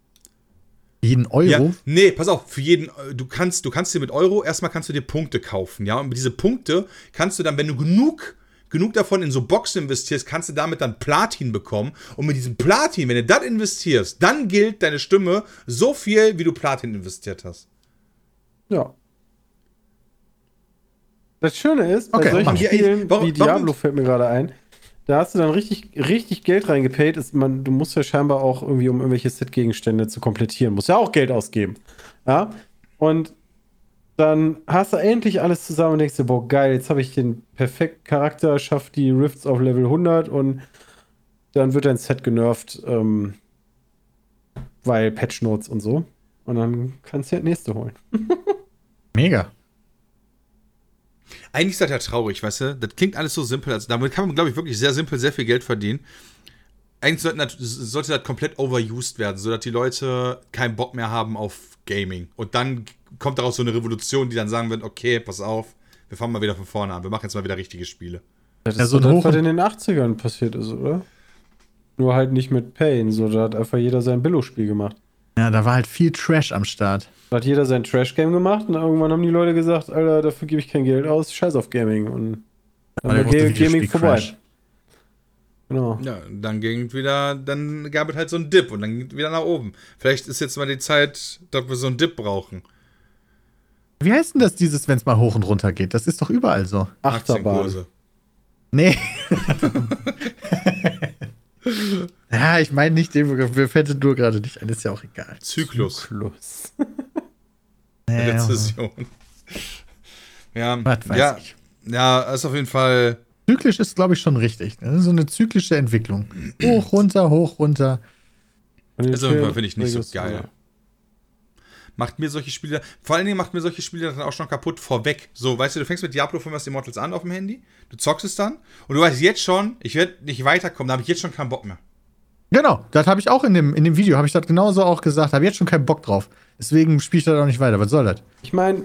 Jeden Euro? Ja, nee, pass auf, für jeden, äh, du kannst, du kannst dir mit Euro, erstmal kannst du dir Punkte kaufen, ja, und mit diese Punkte kannst du dann, wenn du genug, genug davon in so Boxen investierst, kannst du damit dann Platin bekommen und mit diesem Platin, wenn du das investierst, dann gilt deine Stimme so viel, wie du Platin investiert hast. Ja. Das Schöne ist, bei Okay, solchen Spielen warum- wie warum- Diablo fällt mir gerade ein, da hast du dann richtig, richtig Geld reingepaid. Ist man, du musst ja scheinbar auch irgendwie, um irgendwelche Set-Gegenstände zu komplettieren, musst ja auch Geld ausgeben. Ja. Und dann hast du endlich alles zusammen und denkst dir, boah, geil, jetzt habe ich den perfekten Charakter, schaff die Rifts auf Level 100 und dann wird dein Set genervt, ähm, weil Patch Notes und so. Und dann kannst du ja das nächste holen. Mega. Eigentlich ist das ja traurig, weißt du? Das klingt alles so simpel. Also damit kann man, glaube ich, wirklich sehr simpel sehr viel Geld verdienen. Eigentlich sollten das, sollte das komplett overused werden, sodass die Leute keinen Bock mehr haben auf Gaming. Und dann kommt daraus so eine Revolution, die dann sagen wird, okay, pass auf, wir fangen mal wieder von vorne an. Wir machen jetzt mal wieder richtige Spiele. Das Ja, ist so so ein das, was Hoch- in den 80ern passiert ist, oder? Nur halt nicht mit Pain, so da hat einfach jeder sein Billo-Spiel gemacht. Ja, da war halt viel Trash am Start. Da hat jeder sein Trash-Game gemacht und irgendwann haben die Leute gesagt, Alter, dafür gebe ich kein Geld aus, scheiß auf Gaming. Und dann war große Gaming vorbei. Videospiel-Crash. Genau. Ja, dann ging wieder, dann gab es halt so einen Dip und dann ging es wieder nach oben. Vielleicht ist jetzt mal die Zeit, dass wir so einen Dip brauchen. Wie heißt denn das, dieses, wenn es mal hoch und runter geht? Das ist doch überall so. Achterbahn. Nee. ja, ich meine nicht den Begriff. Mir fällt es nur gerade nicht ein. Ist ja auch egal. Zyklus. Ja, Rezession. Ja, Was weiß ja, ich. ja, ist auf jeden Fall. Zyklisch ist, glaube ich, schon richtig. Das ist so eine zyklische Entwicklung. Hoch, runter, hoch, runter. Also finde ich nicht so geil. Macht mir solche Spiele, vor allen Dingen macht mir solche Spiele dann auch schon kaputt vorweg. So, weißt du, du fängst mit Diablo 5 Immortals an auf dem Handy, du zockst es dann und du weißt jetzt schon, ich werde nicht weiterkommen, da habe ich jetzt schon keinen Bock mehr. Genau, das habe ich auch in dem, in dem Video, habe ich das genauso auch gesagt. Habe jetzt schon keinen Bock drauf. Deswegen spiele ich das auch nicht weiter. Was soll das? Ich meine,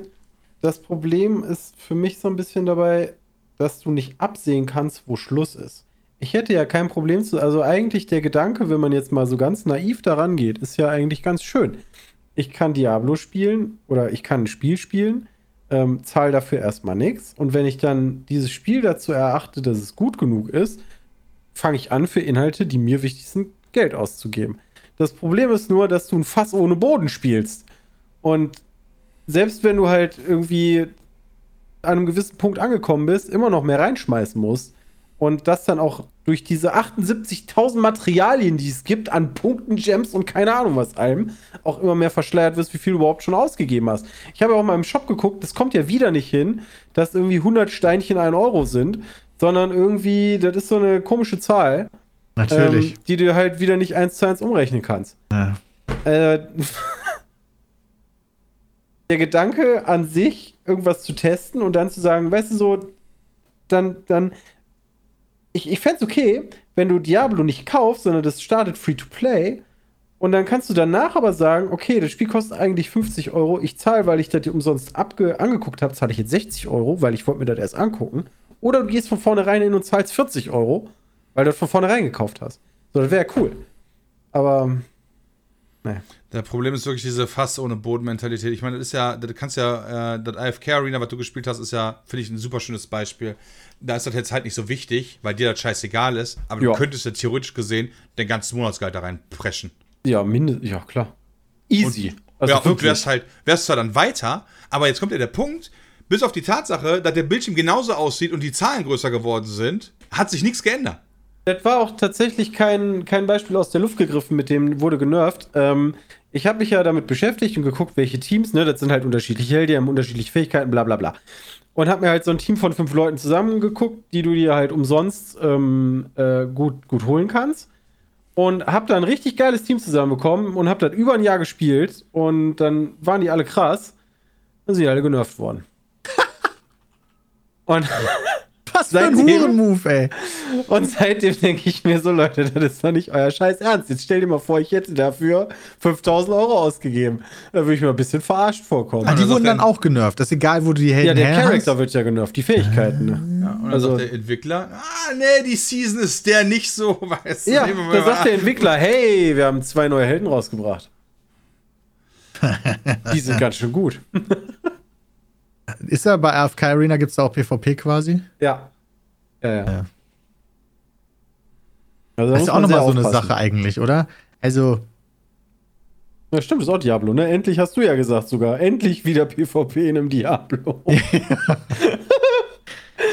das Problem ist für mich so ein bisschen dabei, dass du nicht absehen kannst, wo Schluss ist. Ich hätte ja kein Problem zu. Also eigentlich der Gedanke, wenn man jetzt mal so ganz naiv daran geht, ist ja eigentlich ganz schön. Ich kann Diablo spielen oder ich kann ein Spiel spielen, ähm, zahle dafür erstmal nichts. Und wenn ich dann dieses Spiel dazu erachte, dass es gut genug ist, fange ich an, für Inhalte, die mir wichtig sind, Geld auszugeben. Das Problem ist nur, dass du ein Fass ohne Boden spielst. Und selbst wenn du halt irgendwie an einem gewissen Punkt angekommen bist, immer noch mehr reinschmeißen musst. Und das dann auch durch diese 78.000 Materialien, die es gibt, an Punkten, Gems und keine Ahnung was allem, auch immer mehr verschleiert wirst, wie viel du überhaupt schon ausgegeben hast. Ich habe ja auch mal im Shop geguckt, das kommt ja wieder nicht hin, dass irgendwie 100 Steinchen 1 Euro sind, sondern irgendwie, das ist so eine komische Zahl, Natürlich. ähm, die du halt wieder nicht eins zu eins umrechnen kannst. ja. Äh, der Gedanke an sich, irgendwas zu testen und dann zu sagen, weißt du so, dann, dann, ich, ich fände es okay, wenn du Diablo nicht kaufst, sondern das startet free to play und dann kannst du danach aber sagen, okay, das Spiel kostet eigentlich 50 Euro, ich zahle, weil ich das dir umsonst abge angeguckt habe, zahle ich jetzt 60 Euro, weil ich wollte mir das erst angucken. Oder du gehst von vornherein hin und zahlst 40 Euro, weil du das von vornherein gekauft hast. So, das wäre cool. Aber, ne. Der Problem ist wirklich diese Fass ohne Boden-Mentalität. Ich meine, das ist ja, du kannst ja, äh, das AFK Arena, was du gespielt hast, ist ja, finde ich, ein super schönes Beispiel. Da ist das jetzt halt nicht so wichtig, weil dir das scheißegal ist, aber Ja. du könntest ja theoretisch gesehen den ganzen Monatsgehalt da reinpreschen. Ja, mindestens, ja, klar. Easy. Und, ja, und wirklich. wärst halt, wärst zwar dann weiter, aber jetzt kommt ja der Punkt, bis auf die Tatsache, dass der Bildschirm genauso aussieht und die Zahlen größer geworden sind, hat sich nichts geändert. Das war auch tatsächlich kein, kein Beispiel aus der Luft gegriffen, mit dem wurde genervt. Ähm, ich habe mich ja damit beschäftigt und geguckt, welche Teams, ne, das sind halt unterschiedliche Helden, die haben unterschiedliche Fähigkeiten, bla bla bla. Und habe mir halt so ein Team von fünf Leuten zusammengeguckt, die du dir halt umsonst ähm, äh, gut, gut holen kannst. Und habe da ein richtig geiles Team zusammenbekommen und habe das über ein Jahr gespielt. Und dann waren die alle krass. Dann sind die alle genervt worden. und Was für ein Hurenmove, ey. Und seitdem denke ich mir so, Leute, das ist doch nicht euer Scheiß Ernst. Jetzt stell dir mal vor, ich hätte dafür 5000 Euro ausgegeben. Da würde ich mir ein bisschen verarscht vorkommen. Ah, die dann wurden dann auch genervt. Das ist egal, wo du die Helden ja, der. Charakter wird ja genervt, die Fähigkeiten. Ne? Ja, und dann Also- sagt der Entwickler, ah, nee, die Season ist der nicht so, weißt du. Ja, nehmen wir da sagt der Entwickler, hey, wir haben zwei neue Helden rausgebracht. die sind ganz schön gut. Ist ja bei AFK Arena gibt es da auch PvP quasi? Ja. Ja, ja. Ja. Also, da Das ist auch nochmal so eine. Sache eigentlich, oder? Also, Ja, stimmt, ist auch Diablo, ne? Endlich hast du ja gesagt sogar. Endlich wieder PvP in einem Diablo.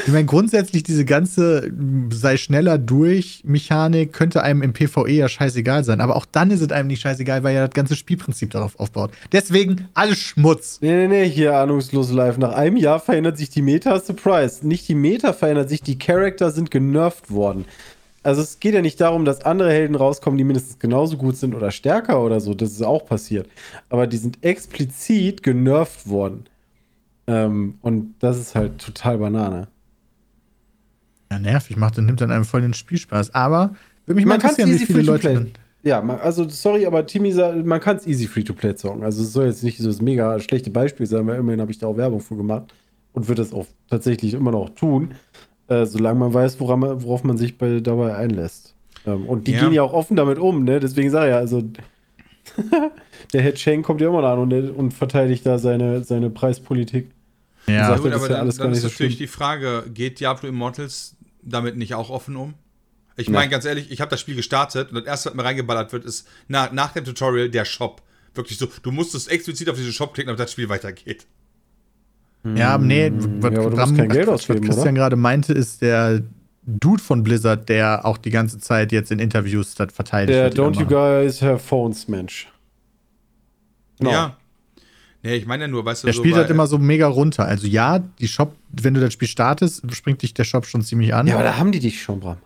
ich meine, grundsätzlich diese ganze sei schneller durch Mechanik könnte einem im PvE ja scheißegal sein. Aber auch dann ist es einem nicht scheißegal, weil ja das ganze Spielprinzip darauf aufbaut. Deswegen alles Schmutz. Nee, nee, nee, hier ahnungslos live. Nach einem Jahr verändert sich die Meta, Surprise. Nicht die Meta verändert sich, die Charakter sind genervt worden. Also es geht ja nicht darum, dass andere Helden rauskommen, die mindestens genauso gut sind oder stärker oder so. Das ist auch passiert. Aber die sind explizit genervt worden. Ähm, und das ist halt total Banane. Ja, nervig, macht und nimmt dann einem voll den Spielspaß. Aber würde mich mal Man kann's interessieren, wie easy viele free to Leute play. dann. Ja, man, also sorry, aber Timmy, sa- man kann es easy free-to-play zocken. Also es soll jetzt nicht so das mega schlechte Beispiel sein, weil immerhin habe ich da auch Werbung für gemacht und wird das auch tatsächlich immer noch tun, äh, solange man weiß, woran man, worauf man sich bei, dabei einlässt. Ähm, und die Ja. gehen ja auch offen damit um, ne? Deswegen sage ich ja, also der Head Shane kommt ja immer an und, und verteidigt da seine, seine Preispolitik. Ja, Ja, sagt, gut, das aber ist ja dann, alles dann gar ist so natürlich schlimm. die Frage, geht Diablo Immortals damit nicht auch offen um? Ich meine, ganz ehrlich, ich habe das Spiel gestartet und das erste, was mir reingeballert wird, ist na, nach dem Tutorial der Shop. Wirklich so, du musstest explizit auf diesen Shop klicken, damit das Spiel weitergeht. Ja, nee, was, ja, Ram- Christian gerade meinte, ist der Dude von Blizzard, der auch die ganze Zeit jetzt in Interviews das verteidigt. Der Don't You. Guys Have Phones Mensch. Genau. Ja. Nee, ich meine ja nur, weißt du, Der so spielt halt immer so mega runter. Also ja, die Shop, wenn du das Spiel startest, springt dich der Shop schon ziemlich an. Ja, aber da haben die dich schon, Bram.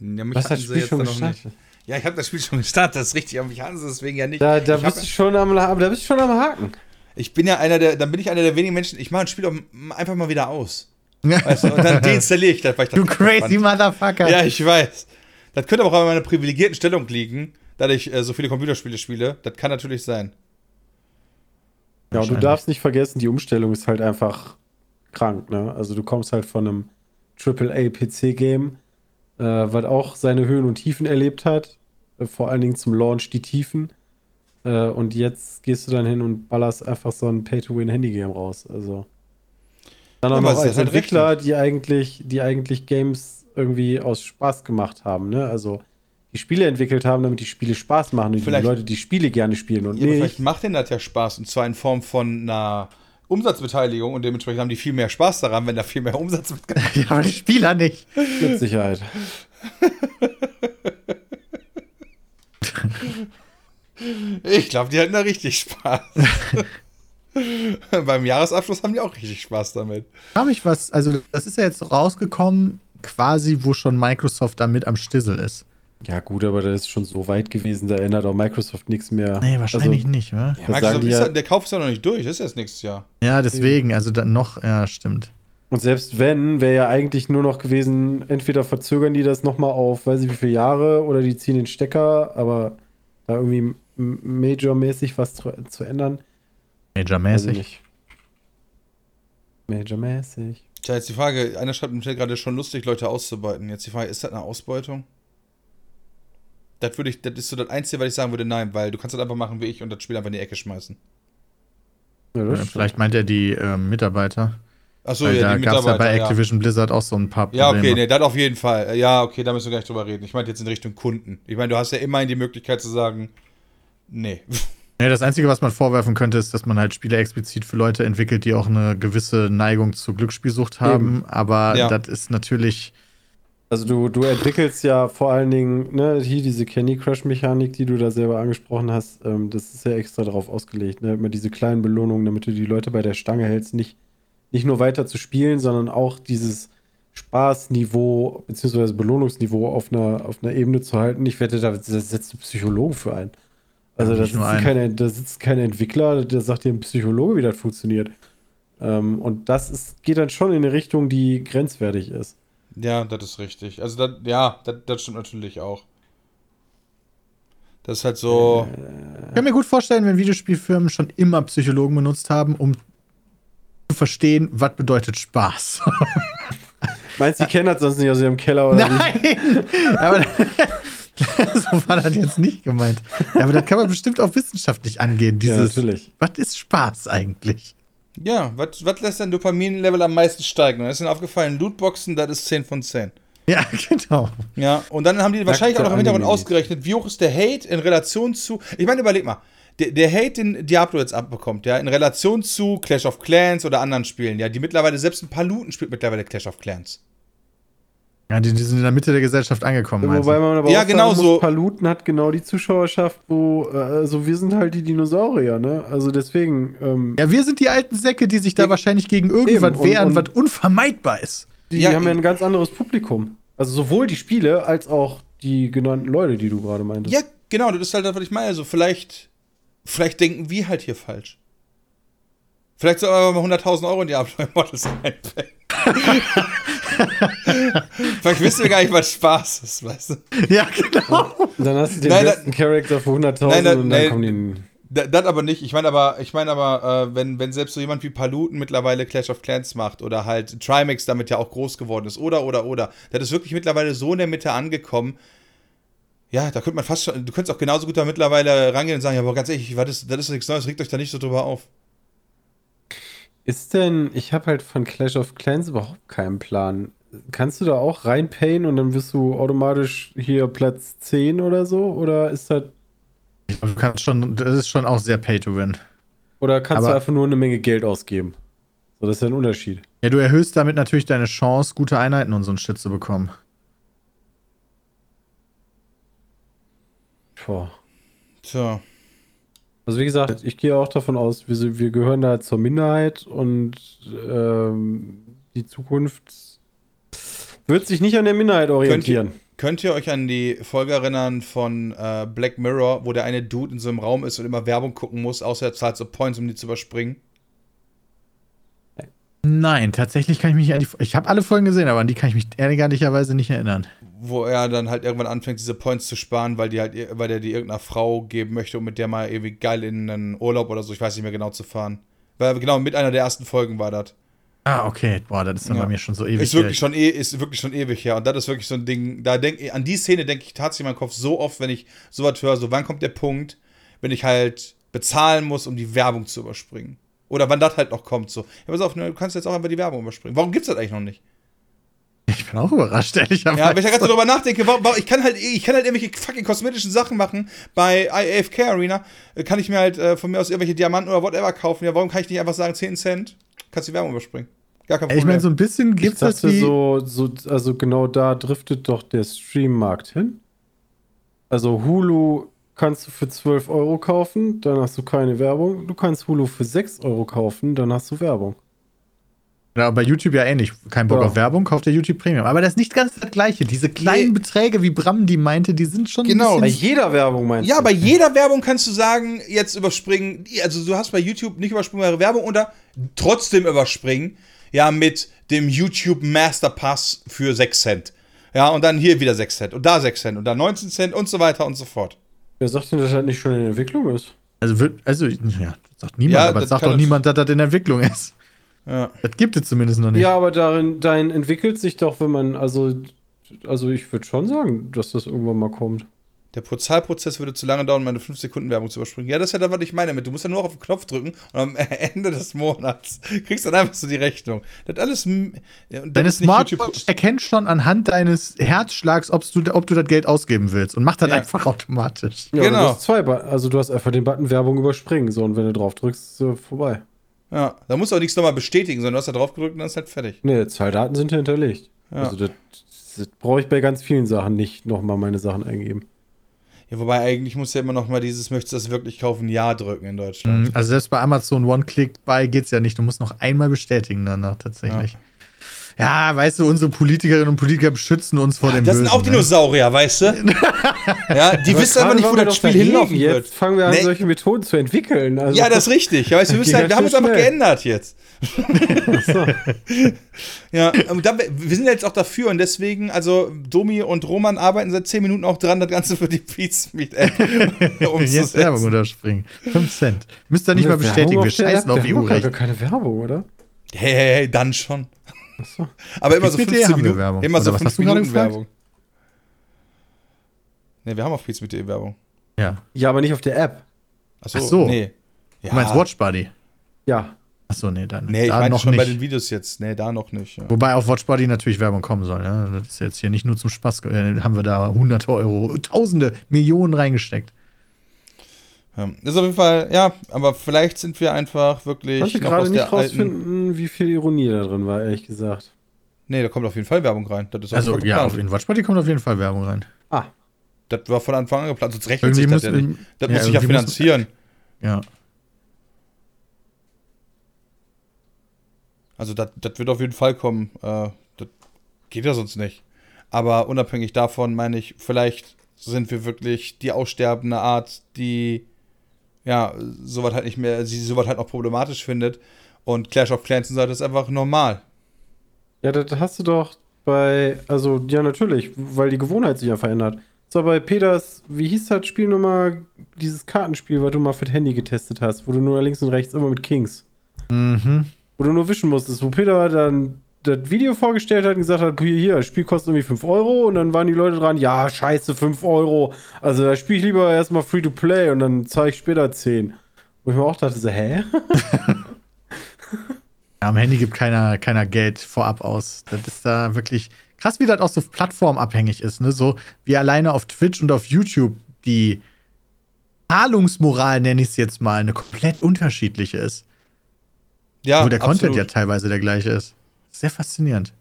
Ja, mich Was hatten das Spiel jetzt schon gestartet? nicht. Ja, ich habe das Spiel schon gestartet, das ist richtig, aber mich hatten sie deswegen ja nicht. Da, da ich, hab, bist du schon am, da bist du schon am Haken. ich bin ja einer der, dann bin ich einer der wenigen Menschen, ich mache ein Spiel auch einfach mal wieder aus. Weißt du, und du dann deinstalliere ich das, weil ich das kacke crazy fand. Motherfucker. Ja, ich weiß. Das könnte aber auch an meiner privilegierten Stellung liegen, da ich äh, so viele Computerspiele spiele. Das kann natürlich sein. Ja, und du darfst nicht vergessen, die Umstellung ist halt einfach krank, ne? Also du kommst halt von einem AAA-PC-Game, äh, was auch seine Höhen und Tiefen erlebt hat. Äh, vor allen Dingen zum Launch die Tiefen. Äh, und jetzt gehst du dann hin und ballerst einfach so ein Pay-to-Win-Handy-Game raus. Also. Dann auch Ja, noch aber es als halt Entwickler, die eigentlich, die eigentlich Games irgendwie aus Spaß gemacht haben, ne? Also die Spiele entwickelt haben, damit die Spiele Spaß machen und Vielleicht- die Leute die Spiele gerne spielen und Ja, nicht. vielleicht macht denen das ja Spaß und zwar in Form von einer Umsatzbeteiligung und dementsprechend haben die viel mehr Spaß daran, wenn da viel mehr Umsatz mit. Ja, aber die Spieler nicht. Mit Sicherheit. Ich glaube, die hatten da richtig Spaß. Beim Jahresabschluss haben die auch richtig Spaß damit. Habe ich was, also das ist ja jetzt rausgekommen, quasi, wo schon Microsoft damit am Stissel ist. Ja, gut, aber das ist schon so weit gewesen, da ändert auch Microsoft nichts mehr. Nee, wahrscheinlich also, nicht, wa? Ja, Microsoft ist ja- der Kauf ist ja noch nicht durch, das ist erst nächstes Jahr. Ja, deswegen, also dann noch, ja, stimmt. Und selbst wenn, wäre ja eigentlich nur noch gewesen, entweder verzögern die das nochmal auf, weiß ich wie viele Jahre, oder die ziehen den Stecker, aber da irgendwie majormäßig was zu, zu ändern, Major-mäßig. nicht. Majormäßig. Tja, jetzt die Frage, einer schreibt im Chat gerade schon lustig, Leute auszubeuten. Jetzt die Frage, ist das eine Ausbeutung? Das würde ich, das ist so das Einzige, was ich sagen würde, nein, weil du kannst das einfach machen wie ich und das Spiel einfach in die Ecke schmeißen. Ja, Ja. Vielleicht meint er die ähm, Mitarbeiter. Achso, ja, da die gab es ja bei Mitarbeiter. Ja, Activision Blizzard auch so ein paar ja Probleme. okay, nee, das auf jeden Fall. Ja, okay, da müssen wir gar nicht drüber reden. Ich meinte jetzt in Richtung Kunden. Ich meine, du hast ja immerhin die Möglichkeit zu sagen, nee. Ja, das Einzige, was man vorwerfen könnte, ist, dass man halt Spiele explizit für Leute entwickelt, die auch eine gewisse Neigung zur Glücksspielsucht haben. Aber Ja. das ist natürlich. Also du, du entwickelst ja vor allen Dingen, ne, hier diese Candy Crush Mechanik, die du da selber angesprochen hast, ähm, das ist ja extra darauf ausgelegt, ne, immer diese kleinen Belohnungen, damit du die Leute bei der Stange hältst, nicht, nicht nur weiter zu spielen, sondern auch dieses Spaßniveau bzw. Belohnungsniveau auf einer, auf einer Ebene zu halten. Ich wette, da setzt du Psychologen für ein. Also Ja, da sitzt, keine, da sitzt kein Entwickler, der sagt dir ein Psychologe, wie das funktioniert. Ähm, und das ist, geht dann schon in eine Richtung, die grenzwertig ist. Ja, das ist richtig. Also, das, ja, das, stimmt natürlich auch. Das ist halt so. Ich kann mir gut vorstellen, wenn Videospielfirmen schon immer Psychologen benutzt haben, um zu verstehen, was bedeutet Spaß. Meinst du, die kennen das sonst nicht aus ihrem Keller oder wie? Nein! Aber so war das jetzt nicht gemeint. Ja, aber das kann man bestimmt auch wissenschaftlich angehen. Ja, Dieses, natürlich. was ist Spaß eigentlich? Ja, was, lässt dein Dopaminlevel am meisten steigen? Und da ist ihnen aufgefallen, Lootboxen, das ist 10 von 10. Ja, genau. Ja, und dann haben die wahrscheinlich auch noch im Hintergrund ausgerechnet, wie hoch ist der Hate in Relation zu. Ich meine, überleg mal. Der, der Hate, den Diablo jetzt abbekommt, ja, in Relation zu Clash of Clans oder anderen Spielen, ja, die mittlerweile, selbst ein paar Looten spielt mittlerweile Clash of Clans. Ja, die, die sind in der Mitte der Gesellschaft angekommen. Wobei du? man aber Ja, auch genau sagen so. muss, Paluten hat genau die Zuschauerschaft, wo, äh, also wir sind halt die Dinosaurier, ne? Also deswegen, ähm, Ja, wir sind die alten Säcke, die sich da wahrscheinlich gegen irgendwas wehren, und- was unvermeidbar ist. die Ja, haben ja ein ganz anderes Publikum. Also sowohl die Spiele als auch die genannten Leute, die du gerade meintest. Ja, genau, das ist halt das, was ich meine. Also, vielleicht, vielleicht denken wir halt hier falsch. Vielleicht soll aber mal 100.000 Euro in Diablo Immortals reinpacken. vielleicht wissen wir gar nicht, was Spaß ist, weißt du? Ja, genau. Dann hast du den Nein, besten Charakter für 100.000 Nein, nein, und dann nein. kommen die Da- Das aber nicht. Ich meine aber, ich meine aber, äh, wenn, wenn selbst so jemand wie Paluten mittlerweile Clash of Clans macht oder halt Trimax damit ja auch groß geworden ist oder oder oder, das ist wirklich mittlerweile so in der Mitte angekommen. Ja, da könnte man fast schon, du könntest auch genauso gut da mittlerweile rangehen und sagen, ja, aber ganz ehrlich, was ist, das ist nichts Neues, regt euch da nicht so drüber auf. Ist denn, ich habe halt von Clash of Clans überhaupt keinen Plan. Kannst du da auch reinpayen und dann wirst du automatisch hier Platz 10 oder so? Oder ist das, Du kannst schon, das ist schon auch sehr pay to win. oder kannst du Aber- einfach nur eine Menge Geld ausgeben? So, das ist ja ein Unterschied. Ja, du erhöhst damit natürlich deine Chance, gute Einheiten und so ein Shit zu bekommen. Boah. Tja. Also wie gesagt, ich gehe auch davon aus, wir, wir gehören da zur Minderheit und ähm, die Zukunft wird sich nicht an der Minderheit orientieren. Könnt ihr euch an die Folge erinnern von äh, Black Mirror, wo der eine Dude in so einem Raum ist und immer Werbung gucken muss, außer er zahlt so Points, um die zu überspringen? Nein, tatsächlich kann ich mich an die. Ich habe alle Folgen gesehen, aber an die kann ich mich ehrlicherweise nicht erinnern. Wo er dann halt irgendwann anfängt, diese Points zu sparen, weil die halt, weil der die irgendeiner Frau geben möchte, um mit der mal irgendwie geil in einen Urlaub oder so, ich weiß nicht mehr genau zu fahren. Weil genau mit einer der ersten Folgen war das. Ah, okay. Boah, das ist dann Ja. bei mir schon so ewig. Ist wirklich, her. schon e ist wirklich schon ewig her. Und das ist wirklich so ein Ding, da denk, an die Szene denke ich tatsächlich in meinem Kopf so oft, wenn ich sowas höre, so wann kommt der Punkt, wenn ich halt bezahlen muss, um die Werbung zu überspringen. Oder wann das halt noch kommt, so. Ja, pass auf, ne, du kannst jetzt auch einfach die Werbung überspringen. Warum gibt's das eigentlich noch nicht? Ich bin auch überrascht, ehrlicherweise. Ja, wenn ich da ganz so drüber nachdenke, warum, warum, ich kann halt, ich kann halt irgendwelche fucking kosmetischen Sachen machen. Bei AFK Arena äh, kann ich mir halt äh, von mir aus irgendwelche Diamanten oder whatever kaufen. Ja, warum kann ich nicht einfach sagen, 10 Cent, kannst die Werbung überspringen? Gar kein ich Problem. meine, so ein bisschen Ich dachte wie. so, so, also genau da driftet doch der Streammarkt hin. Also Hulu kannst du für 12 Euro kaufen, dann hast du keine Werbung. Du kannst Hulu für 6 Euro kaufen, dann hast du Werbung. Ja, bei YouTube ja ähnlich. Kein Bock Ja. auf Werbung, kauft der YouTube Premium. Aber das ist nicht ganz das Gleiche. Diese kleinen Nee. Beträge, wie Bram die meinte, die sind schon. Genau. Bei jeder Werbung meinst Ja, du? bei jeder Werbung kannst du sagen, jetzt überspringen. Also du hast bei YouTube nicht überspringbare Werbung oder trotzdem überspringen. Ja, mit dem YouTube Master Pass für 6 Cent. Ja, und dann hier wieder 6 Cent und da 6 Cent und da 19 Cent und so weiter und so fort. Wer sagt denn, dass das nicht schon in Entwicklung ist? also, wird, also, ja, sagt niemand, Ja, aber sagt doch niemand, dass das in Entwicklung ist. Ja. Das gibt es zumindest noch nicht. Ja, aber darin, dahin entwickelt sich doch, wenn man, also, also ich würde schon sagen, dass das irgendwann mal kommt. Der Zahlprozess würde zu lange dauern, meine 5 Sekunden Werbung zu überspringen. Ja, das ist ja das, was ich meine mit. Du musst ja nur auf den Knopf drücken und am Ende des Monats kriegst du dann einfach so die Rechnung. Das alles. ja, das Deine Smartwatch erkennt schon anhand deines Herzschlags, ob's du, ob du das Geld ausgeben willst und macht das Ja. einfach automatisch. Ja, Genau. Du hast zwei, also du hast einfach den Button Werbung überspringen, so und wenn du drauf drückst, ist vorbei. Ja, da musst du auch nichts nochmal bestätigen, sondern du hast da drauf gedrückt und dann ist halt fertig. Nee, Zahldaten sind ja hinterlegt. Ja. Also das, das brauche ich bei ganz vielen Sachen nicht nochmal meine Sachen eingeben. Ja, wobei eigentlich muss ja immer noch mal dieses, möchtest du das wirklich kaufen, Ja drücken in Deutschland. Mhm, Also selbst bei Amazon One-Click-Buy geht's ja nicht. Du musst noch einmal bestätigen danach tatsächlich. Ja. Weißt du, unsere Politikerinnen und Politiker beschützen uns vor dem Das Bösen. sind auch ne? Dinosaurier, weißt du? ja, die Aber wissen einfach nicht, wo das Spiel hinlaufen Jetzt wird. fangen wir an, Nee. solche Methoden zu entwickeln. Also, Ja, das ist richtig. Ja, weißt wir, halt, wir haben uns einfach geändert jetzt. so. Ja, dann, wir sind jetzt auch dafür und deswegen, also Domi und Roman arbeiten seit 10 Minuten auch dran, das Ganze für die Pizmeet-App Jetzt Werbung unterspringen. 5 Cent. Müsst ihr nicht mal bestätigen. Wir scheißen auf wir haben doch gar EU-Recht. keine Werbung, oder? Hey, hey, hey, dann schon. Achso. Aber immer so Pizmeet.de 15 haben wir Minuten. Werbung. Immer so Oder was 5 hast du gerade Minuten gefragt? Werbung. Ne, wir haben auf Pizmeet.de Werbung. Ja. Ja, aber nicht auf der App. Achso, Ach so. nee. Ja. Du meinst Watchbuddy? Ja. Achso, nee, dann. Nee, ich da meine noch schon nicht. bei den Videos jetzt. Nee, da noch nicht. Ja. Wobei auf Watchbuddy natürlich Werbung kommen soll. Ja? Das ist jetzt hier nicht nur zum Spaß. Äh, haben wir da hunderte Euro, tausende, Millionen reingesteckt. Ja. Ist auf jeden Fall, ja, aber vielleicht sind wir einfach wirklich Ich konnte gerade nicht alten. rausfinden, wie viel Ironie da drin war, ehrlich gesagt. Nee, da kommt auf jeden Fall Werbung rein. Das ist auch Also ja, geplant. auf in Watchbuddy kommt auf jeden Fall Werbung rein. Ah, Das war von Anfang an geplant, sonst rechnet Irgendwie sich das muss, ja nicht. Das ja, muss sich ja irgendwie muss- finanzieren. Ja. Also das, das wird auf jeden Fall kommen. Äh, das geht ja sonst nicht. Aber unabhängig davon meine ich, vielleicht sind wir wirklich die aussterbende Art, die ja sowas halt nicht mehr, sie sowas halt auch problematisch findet. Und Clash of Clans und so, das ist einfach normal. ja, das hast du doch bei, also ja, natürlich, weil die Gewohnheit sich ja verändert. So, bei Peters, wie hieß das Spiel nochmal, dieses Kartenspiel, was du mal für das Handy getestet hast, wo du nur links und rechts immer mit Kings, Mhm. wo du nur wischen musstest, wo Peter dann das Video vorgestellt hat und gesagt hat, hier, hier, das Spiel kostet irgendwie 5 Euro und dann waren die Leute dran, ja, scheiße, 5 Euro. Also da spiele ich lieber erstmal free to play und dann zahle ich später 10. Wo ich mir auch dachte, so, hä? Ja, am Handy gibt keiner, keiner Geld vorab aus. Das ist da wirklich krass, wie das auch so plattformabhängig ist. Ne? So wie alleine auf Twitch und auf YouTube die Zahlungsmoral, nenne ich es jetzt mal, eine komplett unterschiedliche ist. Ja, Wo der Content absolut. ja teilweise der gleiche ist. Sehr faszinierend.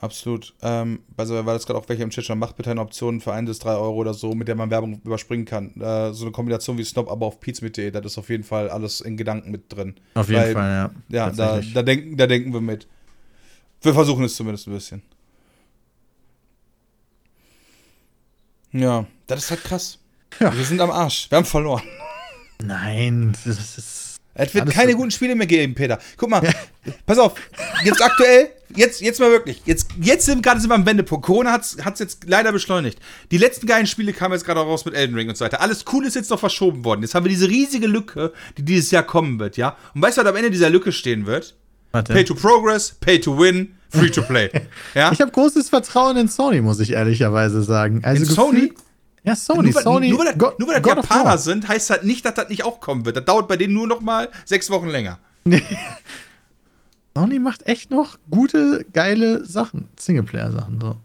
Absolut. Ähm, also, weil das gerade auch welche im Chat schon macht, bitte eine Option für ein bis drei Euro oder so, mit der man Werbung überspringen kann. Äh, so eine Kombination wie Snob, aber auf pizza.de, das ist auf jeden Fall alles in Gedanken mit drin. Auf jeden Weil- Fall, ja. Ja, da, da, denken, da denken wir mit. Wir versuchen es zumindest ein bisschen. Ja, das ist halt krass. Ja. Wir sind am Arsch. Wir haben verloren. Nein, das ist. Es wird Alles keine guten Spiele mehr geben, Peter. Guck mal, pass auf. Jetzt aktuell, jetzt, jetzt mal wirklich. Jetzt, jetzt sind gerade sind wir am Wendepunkt. Corona hat es jetzt leider beschleunigt. Die letzten geilen Spiele kamen jetzt gerade raus mit Elden Ring und so weiter. Alles cool ist jetzt noch verschoben worden. Jetzt haben wir diese riesige Lücke, die dieses Jahr kommen wird, ja? Und weißt du, was am Ende dieser Lücke stehen wird? Warte. Pay to Progress, Pay to Win, Free to Play. Ja? Ich habe großes Vertrauen in Sony, muss ich ehrlicherweise sagen. Also In Sony? Ja, Sony. nur, weil- Sony. nur, weil God- nur weil das Japaner sind, heißt das nicht, dass das nicht auch kommen wird. Das dauert bei denen nur noch mal sechs Wochen länger. Sony macht echt noch gute, geile Sachen. Singleplayer-Sachen. So.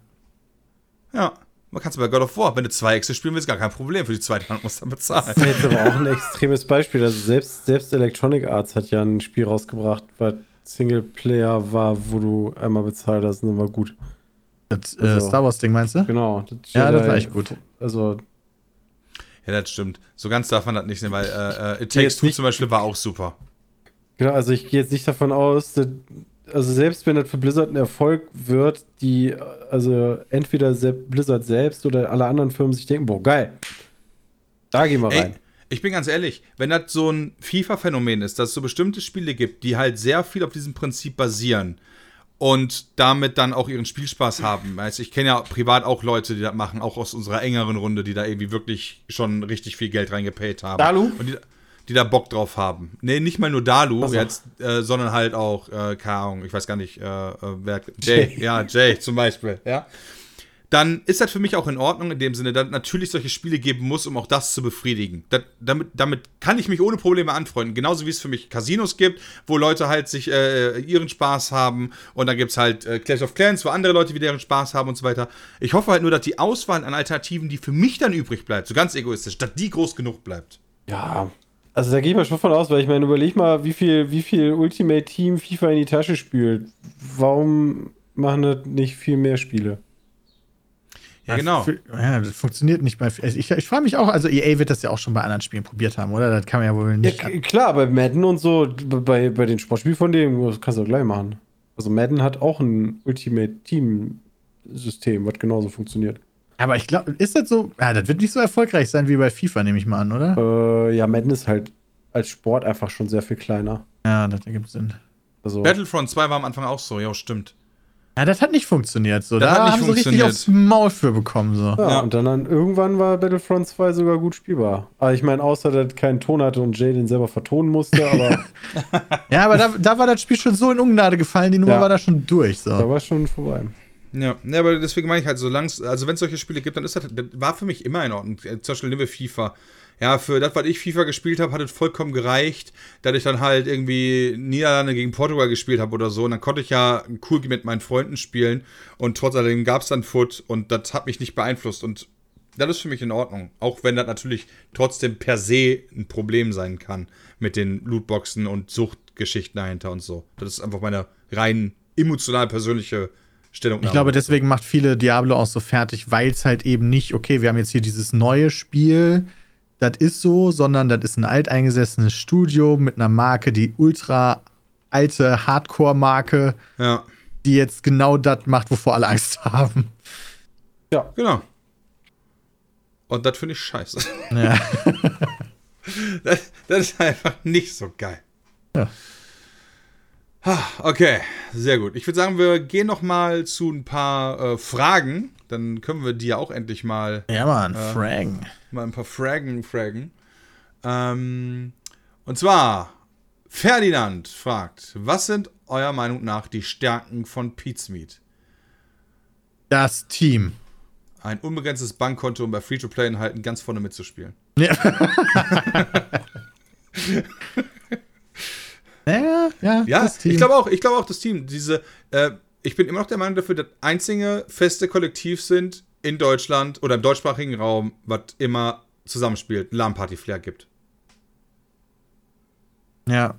Ja. Man kann es bei God of War, wenn du zwei Exe spielen willst, gar kein Problem. Für die zweite Hand musst du dann bezahlen. Das ist jetzt aber auch ein extremes Beispiel. Also selbst, selbst Electronic Arts hat ja ein Spiel rausgebracht, was Singleplayer war, wo du einmal bezahlt hast und dann war gut. Das äh, Also- Star Wars-Ding meinst du? Genau. Ja, das Jedi- war echt gut. Also, Ja, das stimmt. So ganz darf man das nicht sehen, weil äh, äh, It Takes Two zum Beispiel war auch super. genau, also ich gehe jetzt nicht davon aus, dass, also selbst wenn das für Blizzard ein Erfolg wird, die, also entweder Blizzard selbst oder alle anderen Firmen sich denken, boah, geil. Da gehen wir Ey, rein. ich bin ganz ehrlich, wenn das so ein FIFA-Phänomen ist, dass es so bestimmte Spiele gibt, die halt sehr viel auf diesem Prinzip basieren und damit dann auch ihren Spielspaß haben. Also ich kenne ja privat auch Leute, die das machen, auch aus unserer engeren Runde, die da irgendwie wirklich schon richtig viel Geld reingepayt haben. Dalu? Und die, die da Bock drauf haben. Nee, nicht mal nur Dalu jetzt, äh, sondern halt auch, äh, keine Ahnung, ich weiß gar nicht, äh, äh, wer. Jay, ja, Jay zum Beispiel, ja. Dann ist das für mich auch in Ordnung in dem Sinne, dass natürlich solche Spiele geben muss, um auch das zu befriedigen. Das, damit, damit kann ich mich ohne Probleme anfreunden. Genauso wie es für mich Casinos gibt, wo Leute halt sich äh, ihren Spaß haben und dann gibt es halt äh, Clash of Clans, wo andere Leute wieder ihren Spaß haben und so weiter. Ich hoffe halt nur, dass die Auswahl an Alternativen, die für mich dann übrig bleibt, so ganz egoistisch, dass die groß genug bleibt. Ja. Also da gehe ich mal schon von aus, weil ich meine, überleg mal, wie viel, wie viel Ultimate Team FIFA in die Tasche spült. Warum machen das nicht viel mehr Spiele? Ja, genau. Für- Ja, das funktioniert nicht bei. Also ich ich frage mich auch, also EA wird das ja auch schon bei anderen Spielen probiert haben, oder? Das kann man ja wohl Ja, nicht. k- klar, bei Madden und so, bei, bei den Sportspielen von dem, das kannst du auch gleich machen. Also Madden hat auch ein Ultimate Team System, was genauso funktioniert. aber ich glaube, ist das so? Ja, das wird nicht so erfolgreich sein wie bei FIFA, nehme ich mal an, oder? Äh, ja, Madden ist halt als Sport einfach schon sehr viel kleiner. Ja, das ergibt Sinn. Also, Battlefront 2 war am Anfang auch so, ja, stimmt. Ja, das hat nicht funktioniert. So, Das da haben sie richtig aufs Maul für bekommen. So. ja, Ja. und dann, dann irgendwann war Battlefront 2 sogar gut spielbar. Aber ich meine, außer dass er keinen Ton hatte und Jay den selber vertonen musste, aber Ja, aber da, da war das Spiel schon so in Ungnade gefallen, die Nummer Ja. war da schon durch. da So. war es schon vorbei. Ja, ja aber deswegen meine ich halt, solange also wenn es solche Spiele gibt, dann ist das, das war für mich immer in Ordnung. Zum Beispiel nehmen wir FIFA. Ja, für das, was ich FIFA gespielt habe, hat es vollkommen gereicht, dass ich dann halt irgendwie Niederlande gegen Portugal gespielt habe oder so. Und dann konnte ich ja cool mit meinen Freunden spielen und trotz alledem gab es dann Foot und das hat mich nicht beeinflusst. Und das ist für mich in Ordnung. Auch wenn das natürlich trotzdem per se ein Problem sein kann mit den Lootboxen und Suchtgeschichten dahinter und so. Das ist einfach meine rein emotional persönliche Stellungnahme. Ich glaube, deswegen macht viele Diablo auch so fertig, weil es halt eben nicht, okay, wir haben jetzt hier dieses neue Spiel, das ist so, sondern das ist ein alteingesessenes Studio mit einer Marke, die ultra alte Hardcore-Marke, Ja, die jetzt genau das macht, wovor alle Angst haben. Ja, genau. Und das finde ich scheiße. Ja. Das, das ist einfach nicht so geil. Ja. Ah, Okay, sehr gut. Ich würde sagen, wir gehen noch mal zu ein paar äh, Fragen. Dann können wir die ja auch endlich mal, ja, Mann, Fragen. mal ein paar Fragen fragen. Ähm, und zwar, Ferdinand fragt, was sind eurer Meinung nach die Stärken von Pizmeet? Das Team. Ein unbegrenztes Bankkonto, um bei Free-to-Play-Inhalten ganz vorne mitzuspielen. Ja. ja, ja, Ja, das Team. ich glaube auch, ich glaube auch das Team. Diese, äh, ich bin immer noch der Meinung dafür, dass einzige feste Kollektiv sind in Deutschland oder im deutschsprachigen Raum, was immer zusammenspielt, LAN-Party-Flair gibt. Ja.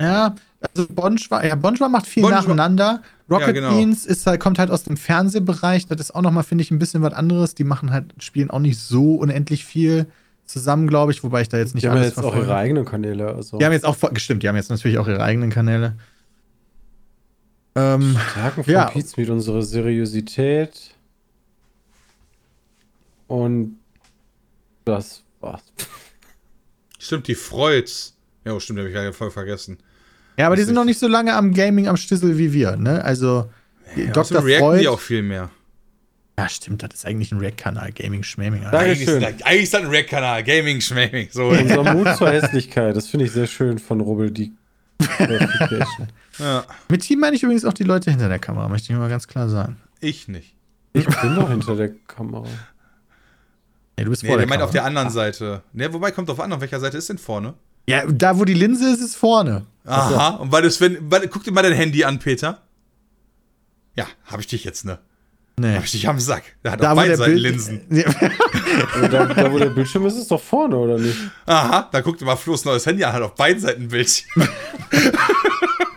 Ja, also Bonschwa, ja, Bonschwa macht viel Bonschwa- nacheinander. Rocket Ja, genau. Beans ist halt, kommt halt aus dem Fernsehbereich. Das ist auch nochmal, finde ich, ein bisschen was anderes. Die machen halt, spielen auch nicht so unendlich viel zusammen, glaube ich, wobei ich da jetzt nicht Die haben ja alles jetzt auch ihre eigenen Kanäle. Also. Die haben jetzt auch, gestimmt, die haben jetzt natürlich auch ihre eigenen Kanäle. Ähm, Stärken von Ja. Pizza mit unsere Seriosität. Und das war's. Stimmt, die Freuds. Ja, stimmt, habe ich gerade voll vergessen. ja, aber die Das sind ist- noch nicht so lange am Gaming am Stissel wie wir, ne? Also, Ja, Dr. außerdem reacten Freud. die auch viel mehr. Ja, stimmt, das ist eigentlich ein React-Kanal, Gaming Schmaming. Danke. Eigentlich ist, das- eigentlich ist das ein Rack-Kanal, Gaming, Schmaming. So. Unser Mut zur Hässlichkeit, das finde ich sehr schön von Rubbel die. ja, Mit Team meine ich übrigens auch die Leute hinter der Kamera, möchte ich mal ganz klar sagen. ich nicht. Ich bin doch hinter der Kamera. Nee, du bist Nee, vor der der meint auf der anderen Seite. Ne, wobei kommt drauf an, auf welcher Seite ist denn vorne? Ja, da wo die Linse ist, ist vorne. Aha, und weil das, wenn, weil, guck dir mal dein Handy an, Peter. Ja, hab ich dich jetzt, ne? Nee. Hab ich dich am Sack. Der hat Da, beiden Seiten Linsen. Ja, Also da, da, wo der Bildschirm ist, ist doch vorne, oder nicht? Aha, da guckt mal Flo's neues Handy an, hat auf beiden Seiten ein Bildschirm.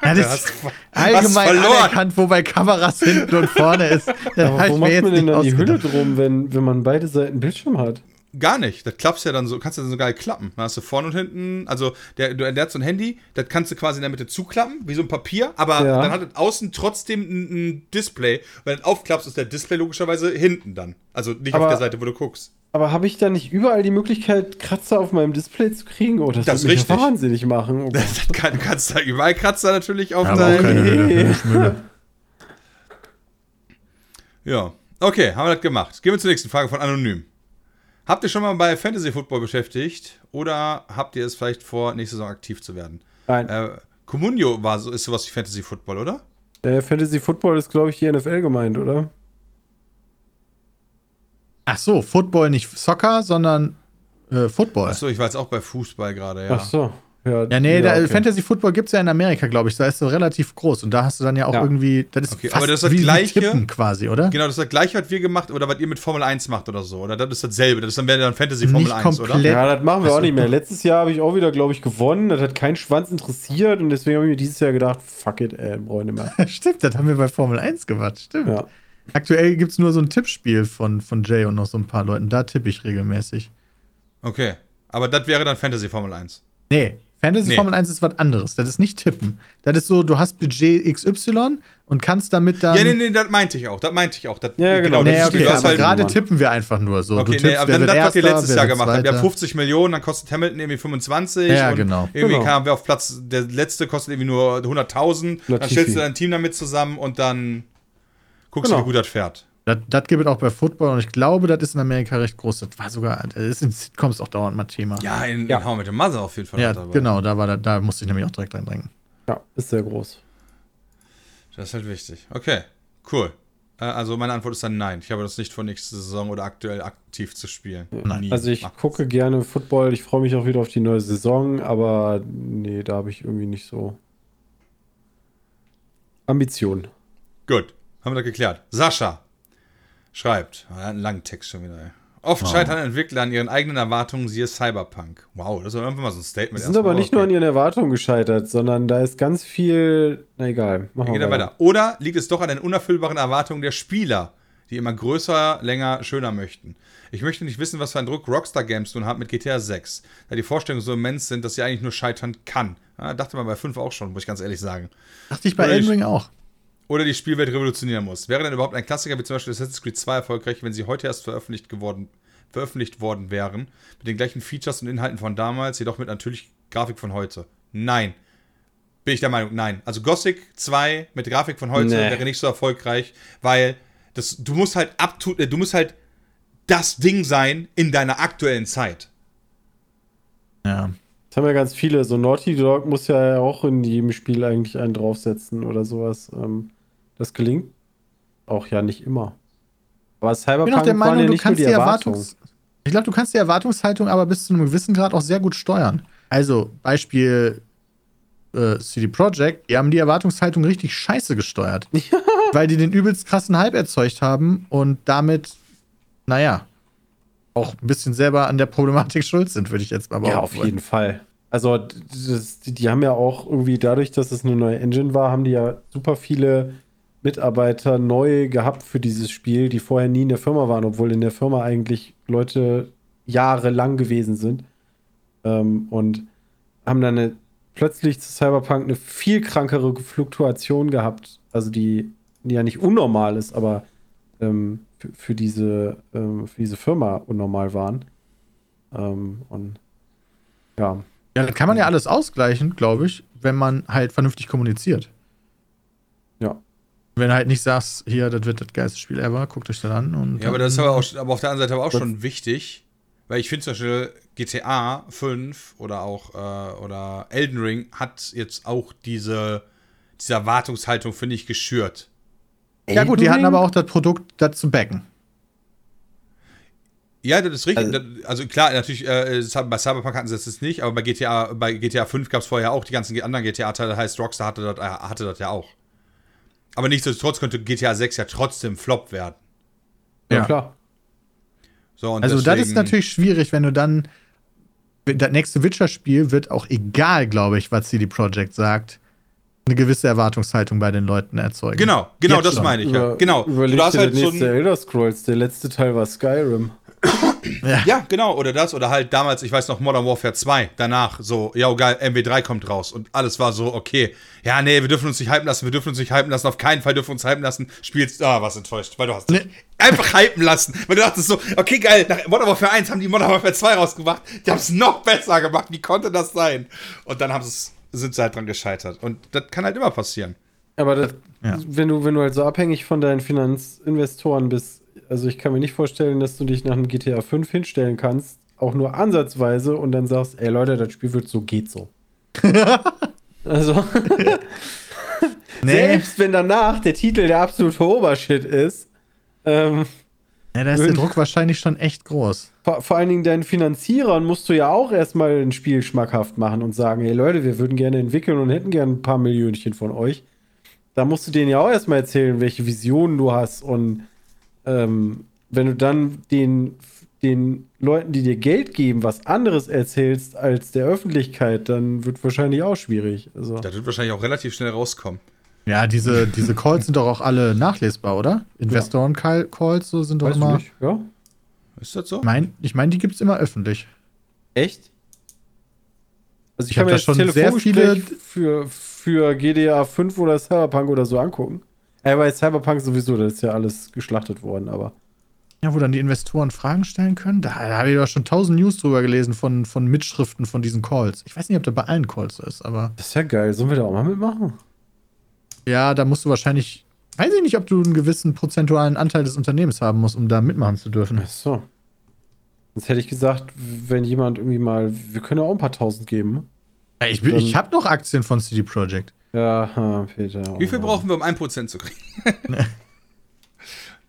Ja, das ist allgemein anerkannt, wo bei Kameras hinten und vorne ist. Da Aber wo macht man denn dann die Hülle drum, wenn, wenn man beide Seiten Bildschirm hat? Gar nicht. Das klappst ja dann so, kannst du dann so geil klappen. Dann hast du vorne und hinten, also der, der hat so ein Handy, das kannst du quasi in der Mitte zuklappen, wie so ein Papier, aber Ja. dann hat es außen trotzdem ein, ein Display. Wenn du das aufklappst, ist der Display logischerweise hinten dann. Also nicht auf Aber- der Seite, wo du guckst. Aber habe ich da nicht überall die Möglichkeit, Kratzer auf meinem Display zu kriegen? Oh, das, Das wird mich wahnsinnig machen. Oh. Das kann, du kannst da überall Kratzer natürlich auf Ja, deinem. Mülle. Ja. Okay, haben wir das gemacht. Gehen wir zur nächsten Frage von Anonym. Habt ihr schon mal bei Fantasy Football beschäftigt oder habt ihr es vielleicht vor, nächste Saison aktiv zu werden? Nein, Äh, Comunio war so, ist sowas wie Fantasy Football, oder? äh, Fantasy Football ist, glaube ich, die NFL gemeint, oder? Ach so, Football, nicht Soccer, sondern äh, Football. Achso, ich war jetzt auch bei Fußball gerade, ja. Ach so. Ja, Ja, nee, da, okay. Fantasy Football gibt es ja in Amerika, glaube ich. Da ist so relativ groß. Und da hast du dann ja auch Ja. irgendwie. Das ist Okay, fast aber das ist das wie, Gleiche- Tippen quasi, oder? Genau, das ist das gleiche, was wir gemacht oder was ihr mit Formel 1 macht oder so. Oder das ist dasselbe. Das ist dann wäre dann Fantasy Formel Nicht 1, oder? komplett. Ja, das machen wir auch so. nicht mehr. Letztes Jahr habe ich auch wieder, glaube ich, gewonnen. Das hat keinen Schwanz interessiert und deswegen habe ich mir dieses Jahr gedacht, fuck it, ey, brauche ich nicht mehr. Stimmt, das haben wir bei Formel 1 gemacht. Stimmt. Ja. Aktuell gibt es nur so ein Tippspiel von, von Jay und noch so ein paar Leuten. Da tippe ich regelmäßig. Okay. Aber das wäre dann Fantasy Formel 1. Nee, Fantasy Nee. Formel 1 ist was anderes. Das ist nicht tippen. Das ist so, du hast Budget XY und kannst damit dann. ja, nee, nee, das meinte ich auch. Das meinte ich auch. Das, Ja, genau, das Nee, ist- okay, hast aber halt, gerade tippen wir einfach nur so. Okay, du nee, tippst, aber wer dann wird das, was ihr Erster, letztes Jahr gemacht habt. Wir haben Zweiter. 50 Millionen, dann kostet Hamilton irgendwie 25. Ja, und genau. Irgendwie Genau. kam wer auf Platz, der letzte kostet irgendwie nur 100.000. Dann stellst du dein Team damit zusammen und dann guckst Genau. du, wie gut das fährt. Das, das gibt es auch bei Football und ich glaube, das ist in Amerika recht groß. Das war sogar, das ist in Sitcoms auch dauernd mal Thema. Ja, in, Ja. in How Met Your Mother auf jeden Fall. Ja, mit dabei. genau, da, war, da, da musste ich nämlich auch direkt reindrängen. ja, ist sehr groß. Das ist halt wichtig. Okay, cool. Äh, Also meine Antwort ist dann nein. Ich habe das nicht vor nächste Saison oder aktuell aktiv zu spielen. Nein. Nie. Also ich Macht- gucke gerne Football. Ich freue mich auch wieder auf die neue Saison, aber nee, da habe ich irgendwie nicht so Ambitionen. Gut, haben wir das geklärt. Sascha schreibt, einen langen Text schon wieder. ey. Oft scheitern Entwickler an ihren eigenen Erwartungen, siehe Cyberpunk. Wow, das ist einfach mal so ein Statement. Wir sind aber nicht nur an ihren Erwartungen gescheitert, sondern da ist ganz viel. Na egal, machen wir er weiter. Oder liegt es doch an den unerfüllbaren Erwartungen der Spieler, die immer größer, länger, schöner möchten? Ich möchte nicht wissen, was für einen Druck Rockstar Games nun hat mit GTA 6, da die Vorstellungen so immens sind, dass sie eigentlich nur scheitern kann. Ja, dachte man bei 5 auch schon, muss ich ganz ehrlich sagen. Dachte ich bei Elden Ring auch. Oder die Spielwelt revolutionieren muss. Wäre denn überhaupt ein Klassiker wie zum Beispiel Assassin's Creed 2 erfolgreich, wenn sie heute erst veröffentlicht, geworden, veröffentlicht worden wären, mit den gleichen Features und Inhalten von damals, jedoch mit natürlich Grafik von heute? Nein. Bin ich der Meinung, nein. Also Gothic 2 mit Grafik von heute Nee. wäre nicht so erfolgreich, weil das, du musst halt up to, äh, du musst halt das Ding sein in deiner aktuellen Zeit. Ja. Das haben ja ganz viele. So Naughty Dog muss ja auch in jedem Spiel eigentlich einen draufsetzen oder sowas. Ähm, das gelingt auch ja nicht immer. Aber Ich bin auch Cyberpunk der Meinung, ja du kannst die die. Erwartungs... Ich glaube, du kannst die Erwartungshaltung aber bis zu einem gewissen Grad auch sehr gut steuern. Also, Beispiel äh, CD Projekt, die haben die Erwartungshaltung richtig scheiße gesteuert. Weil die den übelst krassen Hype erzeugt haben und damit, naja, auch ein bisschen selber an der Problematik schuld sind, würde ich jetzt mal Ja, behaupten auf jeden Fall. Also, das, die, die haben ja auch irgendwie dadurch, dass es eine neue Engine war, haben die ja super viele Mitarbeiter neu gehabt für dieses Spiel, die vorher nie in der Firma waren, obwohl in der Firma eigentlich Leute jahrelang gewesen sind. Ähm, und haben dann eine, plötzlich zu Cyberpunk eine viel krankere Fluktuation gehabt. Also die, die ja nicht unnormal ist, aber ähm, für, für, diese, ähm, für diese Firma unnormal waren. Ähm, und ja. Ja, das kann man ja alles ausgleichen, glaube ich, wenn man halt vernünftig kommuniziert. Ja. Wenn du halt nicht sagst, hier, das wird das geilste Spiel ever, guckt euch das an. Und Ja, aber das ist aber, auch, aber auf der anderen Seite aber auch schon wichtig, weil ich finde zum Beispiel GTA 5 oder auch äh, oder Elden Ring hat jetzt auch diese, diese Erwartungshaltung, finde ich, geschürt. ja, gut, die hatten aber auch das Produkt dazu backen. Ja, das ist richtig. Also- Das- Also, klar, natürlich, äh, bei Cyberpunk hatten sie das jetzt nicht, aber bei GTA, bei GTA 5 gab es vorher auch die ganzen anderen GTA-Teile, heißt Rockstar hatte das, äh, hatte das ja auch. Aber nichtsdestotrotz könnte GTA 6 ja trotzdem Flop werden. Ja, Ja. klar. So, und Also, das ist natürlich schwierig, wenn du dann. Das nächste Witcher-Spiel wird auch egal, glaube ich, was CD Projekt sagt, eine gewisse Erwartungshaltung bei den Leuten erzeugen. Genau, genau, Jetzt das schon. meine ich ja. Über, Genau. Überleg Du hast dir halt das so nächste ein, Elder Scrolls. Der letzte Teil war Skyrim. Ja, genau, oder das, oder halt damals, ich weiß noch, Modern Warfare 2, danach so, ja, geil, MW3 kommt raus und alles war so, okay, ja, nee, wir dürfen uns nicht hypen lassen, wir dürfen uns nicht hypen lassen, auf keinen Fall dürfen wir uns hypen lassen, spielst, ah, was enttäuscht, weil du hast Nee. einfach hypen lassen, weil du dachtest so, okay, geil, nach Modern Warfare 1 haben die Modern Warfare 2 rausgebracht, die haben es noch besser gemacht, wie konnte das sein? Und dann haben sie's, sind sie halt dran gescheitert und das kann halt immer passieren. Aber das, Ja. wenn, du, wenn du halt so abhängig von deinen Finanzinvestoren bist, also ich kann mir nicht vorstellen, dass du dich nach einem GTA 5 hinstellen kannst, auch nur ansatzweise und dann sagst, ey Leute, das Spiel wird so, geht so. also, Nee, selbst wenn danach der Titel der absolute Obershit ist, ähm, ja, da ist der Druck wahrscheinlich schon echt groß. vor, vor allen Dingen deinen Finanzierern musst du ja auch erstmal ein Spiel schmackhaft machen und sagen, hey Leute, wir würden gerne entwickeln und hätten gerne ein paar Millionchen von euch. Da musst du denen ja auch erstmal erzählen, welche Visionen du hast und ähm, wenn du dann den, den Leuten, die dir Geld geben, was anderes erzählst als der Öffentlichkeit, dann wird wahrscheinlich auch schwierig. Also, Das wird wahrscheinlich auch relativ schnell rauskommen. Ja, diese, diese Calls sind doch auch alle nachlesbar, oder? Investoren-Calls so sind doch weißt du immer. nicht? Ja? Ist das so? Mein, ich meine, die gibt es immer öffentlich. Echt? Also ich, Ich kann hab mir da das schon sehr viele- für, für GDA 5 oder Cyberpunk oder so angucken. Äh, bei Cyberpunk sowieso, das ist ja alles geschlachtet worden, aber. Ja, wo dann die Investoren Fragen stellen können. Da, da habe ich doch schon tausend News drüber gelesen von, von Mitschriften von diesen Calls. Ich weiß nicht, ob das bei allen Calls so ist, aber Das ist ja geil. Sollen wir da auch mal mitmachen? ja, da musst du wahrscheinlich. Weiß ich nicht, ob du einen gewissen prozentualen Anteil des Unternehmens haben musst, um da mitmachen zu dürfen. Ach so. Sonst hätte ich gesagt, wenn jemand irgendwie mal. Wir können ja auch ein paar tausend geben. Ja, Ich, ich habe noch Aktien von CD Projekt. Ja, Peter. Wie viel oh. brauchen wir, um 1% zu kriegen?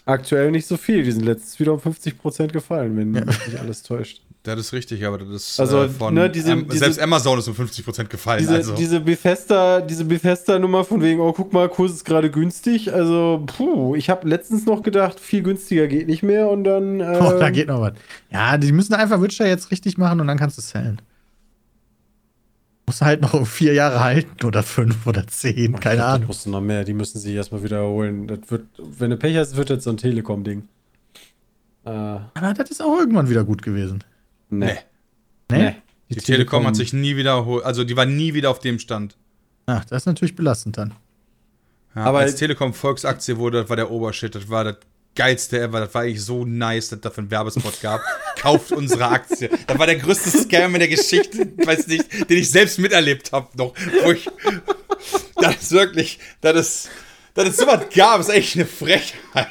Aktuell nicht so viel. Die sind letztens wieder um 50% gefallen, wenn mich nicht alles täuscht. Das ist richtig, aber das ist Also, äh, von ne, diese- Am diese- selbst Amazon ist um 50% gefallen. Diese, also. diese Bethesda, diese Bethesda-Nummer von wegen, oh, guck mal, Kurs ist gerade günstig. Also, puh, ich habe letztens noch gedacht, viel günstiger geht nicht mehr und dann. Ähm, Oh, da geht noch was. Ja, die müssen einfach Witcher jetzt richtig machen und dann kannst du es sellen. Muss halt noch vier Jahre halten oder fünf oder zehn, keine Das Ahnung. musst du noch mehr, die müssen sich erstmal wiederholen. Das wird, wenn du Pech hast, wird das so ein Telekom-Ding. Äh, Aber das ist auch irgendwann wieder gut gewesen. nee. Nee? Nee. die, Telekom hat sich nie wiederholt, also die war nie wieder auf dem Stand. Ach, das ist natürlich belastend dann. Ja, Aber- als Telekom Volksaktie wurde, das war der Obershit, das war das geilste ever, das war eigentlich so nice, dass es dafür einen Werbespot gab. Kauft unsere Aktie. Das war der größte Scam in der Geschichte, weiß nicht, den ich selbst miterlebt habe noch. Wo ich, das ist wirklich, das ist, das ist sowas gab, ist echt eine Frechheit.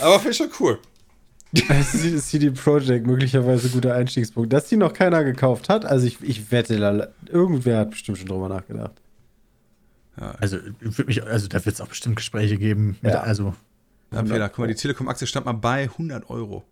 Aber finde ich schon cool. CD CD Projekt möglicherweise guter Einstiegspunkt. Dass die noch keiner gekauft hat, also ich, ich wette, irgendwer hat bestimmt schon drüber nachgedacht. Also, würd mich, also da wird es auch bestimmt Gespräche geben. Mit, Ja. Also, Ja, Peter, guck mal, die Telekom-Aktie stand mal bei 100 Euro.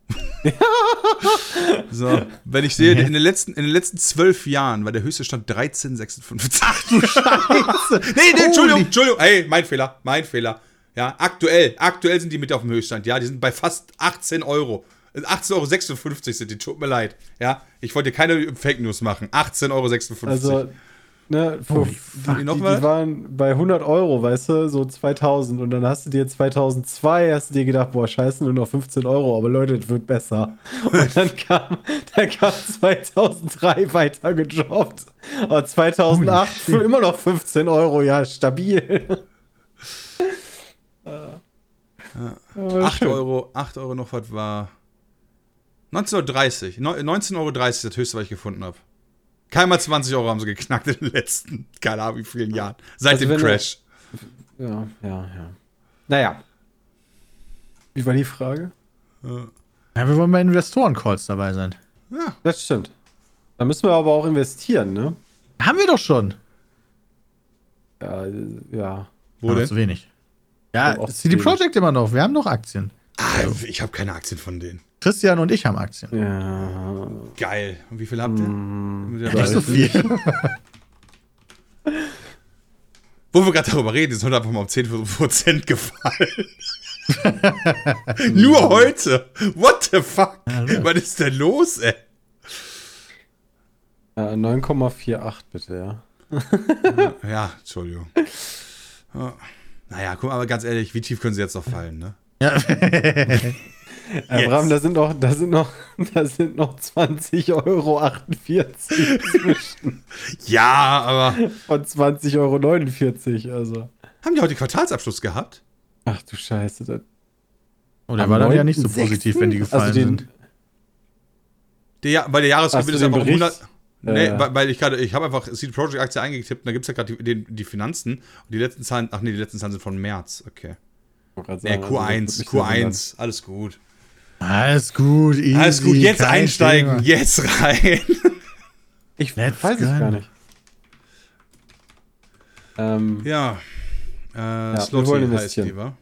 so, wenn ich sehe, in den, letzten, in den letzten zwölf Jahren war der höchste Stand 13,56. Ach du Scheiße! nee, nee, Entschuldigung, Entschuldigung. Hey, mein Fehler, mein Fehler. Ja, aktuell, aktuell sind die mit auf dem Höchststand. Ja, die sind bei fast 18 Euro. 18,56 Euro sind die, tut mir leid. Ja, ich wollte dir keine Fake News machen. 18,56 Euro. Also, ne, für, Oh, die, die, waren bei 100 Euro, weißt du, so 2000. Und dann hast du dir 2002, hast du dir gedacht, boah, scheiße, nur noch 15 Euro. Aber Leute, das wird besser. Und dann kam, dann kam 2003 weiter gedroppt. Aber 2008 Holy shit. immer noch 15 Euro, ja, stabil. Ja. 8 Euro, 8 Euro noch was war. 1930. 19,30 Euro ist das höchste, was ich gefunden habe. Keinmal 20 Euro haben sie geknackt in den letzten, keine Ahnung wie vielen Jahren. Seit Also dem du- Crash. Ja, ja, ja. Naja. Wie war die Frage? Ja, wir wollen bei Investoren-Calls dabei sein. Ja. Das stimmt. Da müssen wir aber auch investieren, ne? Haben wir doch schon. Ja, ja. Wo Aber denn? zu wenig. Ja, CD. Projekt immer noch. Wir haben noch Aktien. Ah, ich habe keine Aktien von denen. Christian und ich haben Aktien. Ja. Geil. Und wie viel habt ihr? Ja, Nicht so viel. Wo wir gerade darüber reden, sind heute einfach mal um 10% gefallen. Nur heute. What the fuck? Ja, Was ist denn los, ey? Ja, 9,48 bitte, ja. Ja, Entschuldigung. Ja. Naja, guck mal, aber ganz ehrlich, wie tief können sie jetzt noch fallen, ne? Ja. Abraham, da sind noch, da sind noch, da sind noch 20,48 Euro zwischen Ja, aber von 20,49 Euro. Also. haben die heute Quartalsabschluss gehabt? Ach du Scheiße. Das, Und er Am war dann ja nicht so 9.6.? positiv, wenn die gefallen also den, sind. Der, ja- weil der Jahresgewinn ist einfach Bericht? 100. Nee, Äh. weil, weil ich gerade, ich habe einfach CD Projekt Aktie eingetippt und da gibt es ja gerade die, die, die Finanzen und die letzten Zahlen, ach nee, die letzten Zahlen sind von März, okay. Ich wollte grad Nee, sagen, also das Q1, wird mich sehr Q1, alles gut. Alles gut, easy. Alles gut, jetzt einsteigen, Thema. jetzt rein. Ich Let's weiß es gar nicht. Ähm, Ja. Äh, wir Slotty wollen heißt investieren. die, wa?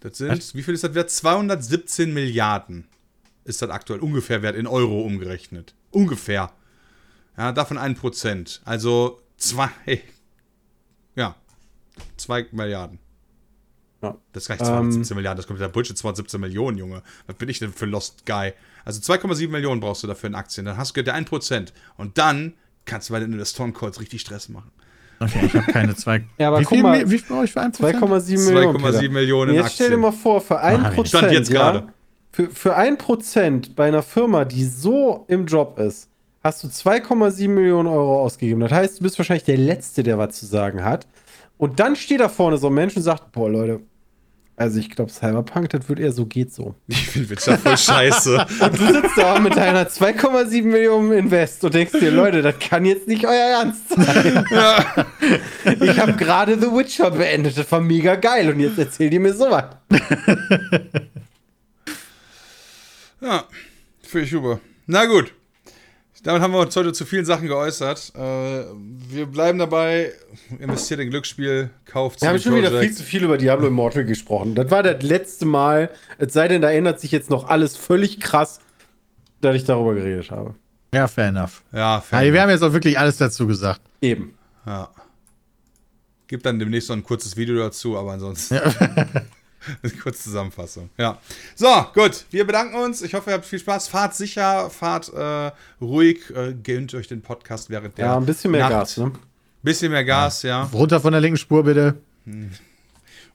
Das sind, wie viel ist das wert? 217 Milliarden ist das aktuell ungefähr wert in Euro umgerechnet. Ungefähr. Ja, davon ein Prozent. Also zwei, ja, zwei Milliarden. Ja. Das ist gar nicht Ähm, 217 Milliarden, das kommt der Bullshit, 217 Millionen, Junge. Was bin ich denn für Lost Guy? Also 2,7 Millionen brauchst du dafür in Aktien. Dann hast du der 1%. Und dann kannst du bei den Investoren-Calls richtig Stress machen. Okay, ich habe keine zwei. Ja, aber wie guck viel, mal, wie viel brauche ich für ein Prozent? 2,7 Millionen. 2,7 Peter. Millionen Und in jetzt stell dir Aktien. mal vor, für ein Ah, wie- Prozent, Stand jetzt ja, gerade. für, für ein Prozent bei einer Firma, die so im Job ist, hast du 2,7 Millionen Euro ausgegeben. Das heißt, du bist wahrscheinlich der Letzte, der was zu sagen hat. Und dann steht da vorne so ein Mensch und sagt, boah, Leute, also ich glaube, Cyberpunk, das wird eher so geht so. Ich finde Wirtschaft voll scheiße. Und du sitzt da mit deiner 2,7 Millionen Invest und denkst dir, Leute, das kann jetzt nicht euer Ernst sein. Ich habe gerade The Witcher beendet, das war mega geil und jetzt erzählt ihr mir sowas. ja, für ich über. Na gut. Damit haben wir uns heute zu vielen Sachen geäußert. Äh, wir bleiben dabei. Investiert in Glücksspiel, kauft Wir haben schon wieder viel zu viel über Diablo Immortal gesprochen. Das war das letzte Mal, es sei denn, da ändert sich jetzt noch alles völlig krass, dass ich darüber geredet habe. Ja, fair enough. Ja, fair. Also, wir haben jetzt auch wirklich alles dazu gesagt. Eben. ja. Gibt dann demnächst noch ein kurzes Video dazu, aber ansonsten. Eine kurze Zusammenfassung. Ja. So, gut. Wir bedanken uns. Ich hoffe, ihr habt viel Spaß. Fahrt sicher, fahrt äh, ruhig, äh, gönnt euch den Podcast während der Ja, ein bisschen mehr Nacht. Gas, ne? Bisschen mehr Gas, ja. Runter von der linken Spur, bitte.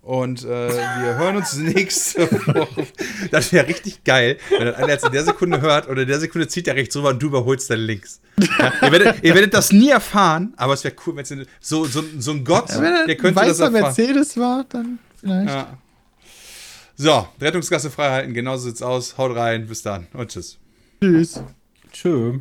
Und äh, wir hören uns nächste Woche. Das wäre richtig geil, wenn das einer jetzt in der Sekunde hört oder in der Sekunde zieht er rechts rüber und du überholst dann links. Ja, ihr, werdet, ihr werdet das nie erfahren, aber es wäre cool, wenn es so, so, so ein Gott, Ja, wenn er der könnte das weißer erfahren. Mercedes war, dann vielleicht. Ja. So, Rettungsgasse freihalten, genauso sieht's aus. Haut rein, bis dann und tschüss. Tschüss. Tschö.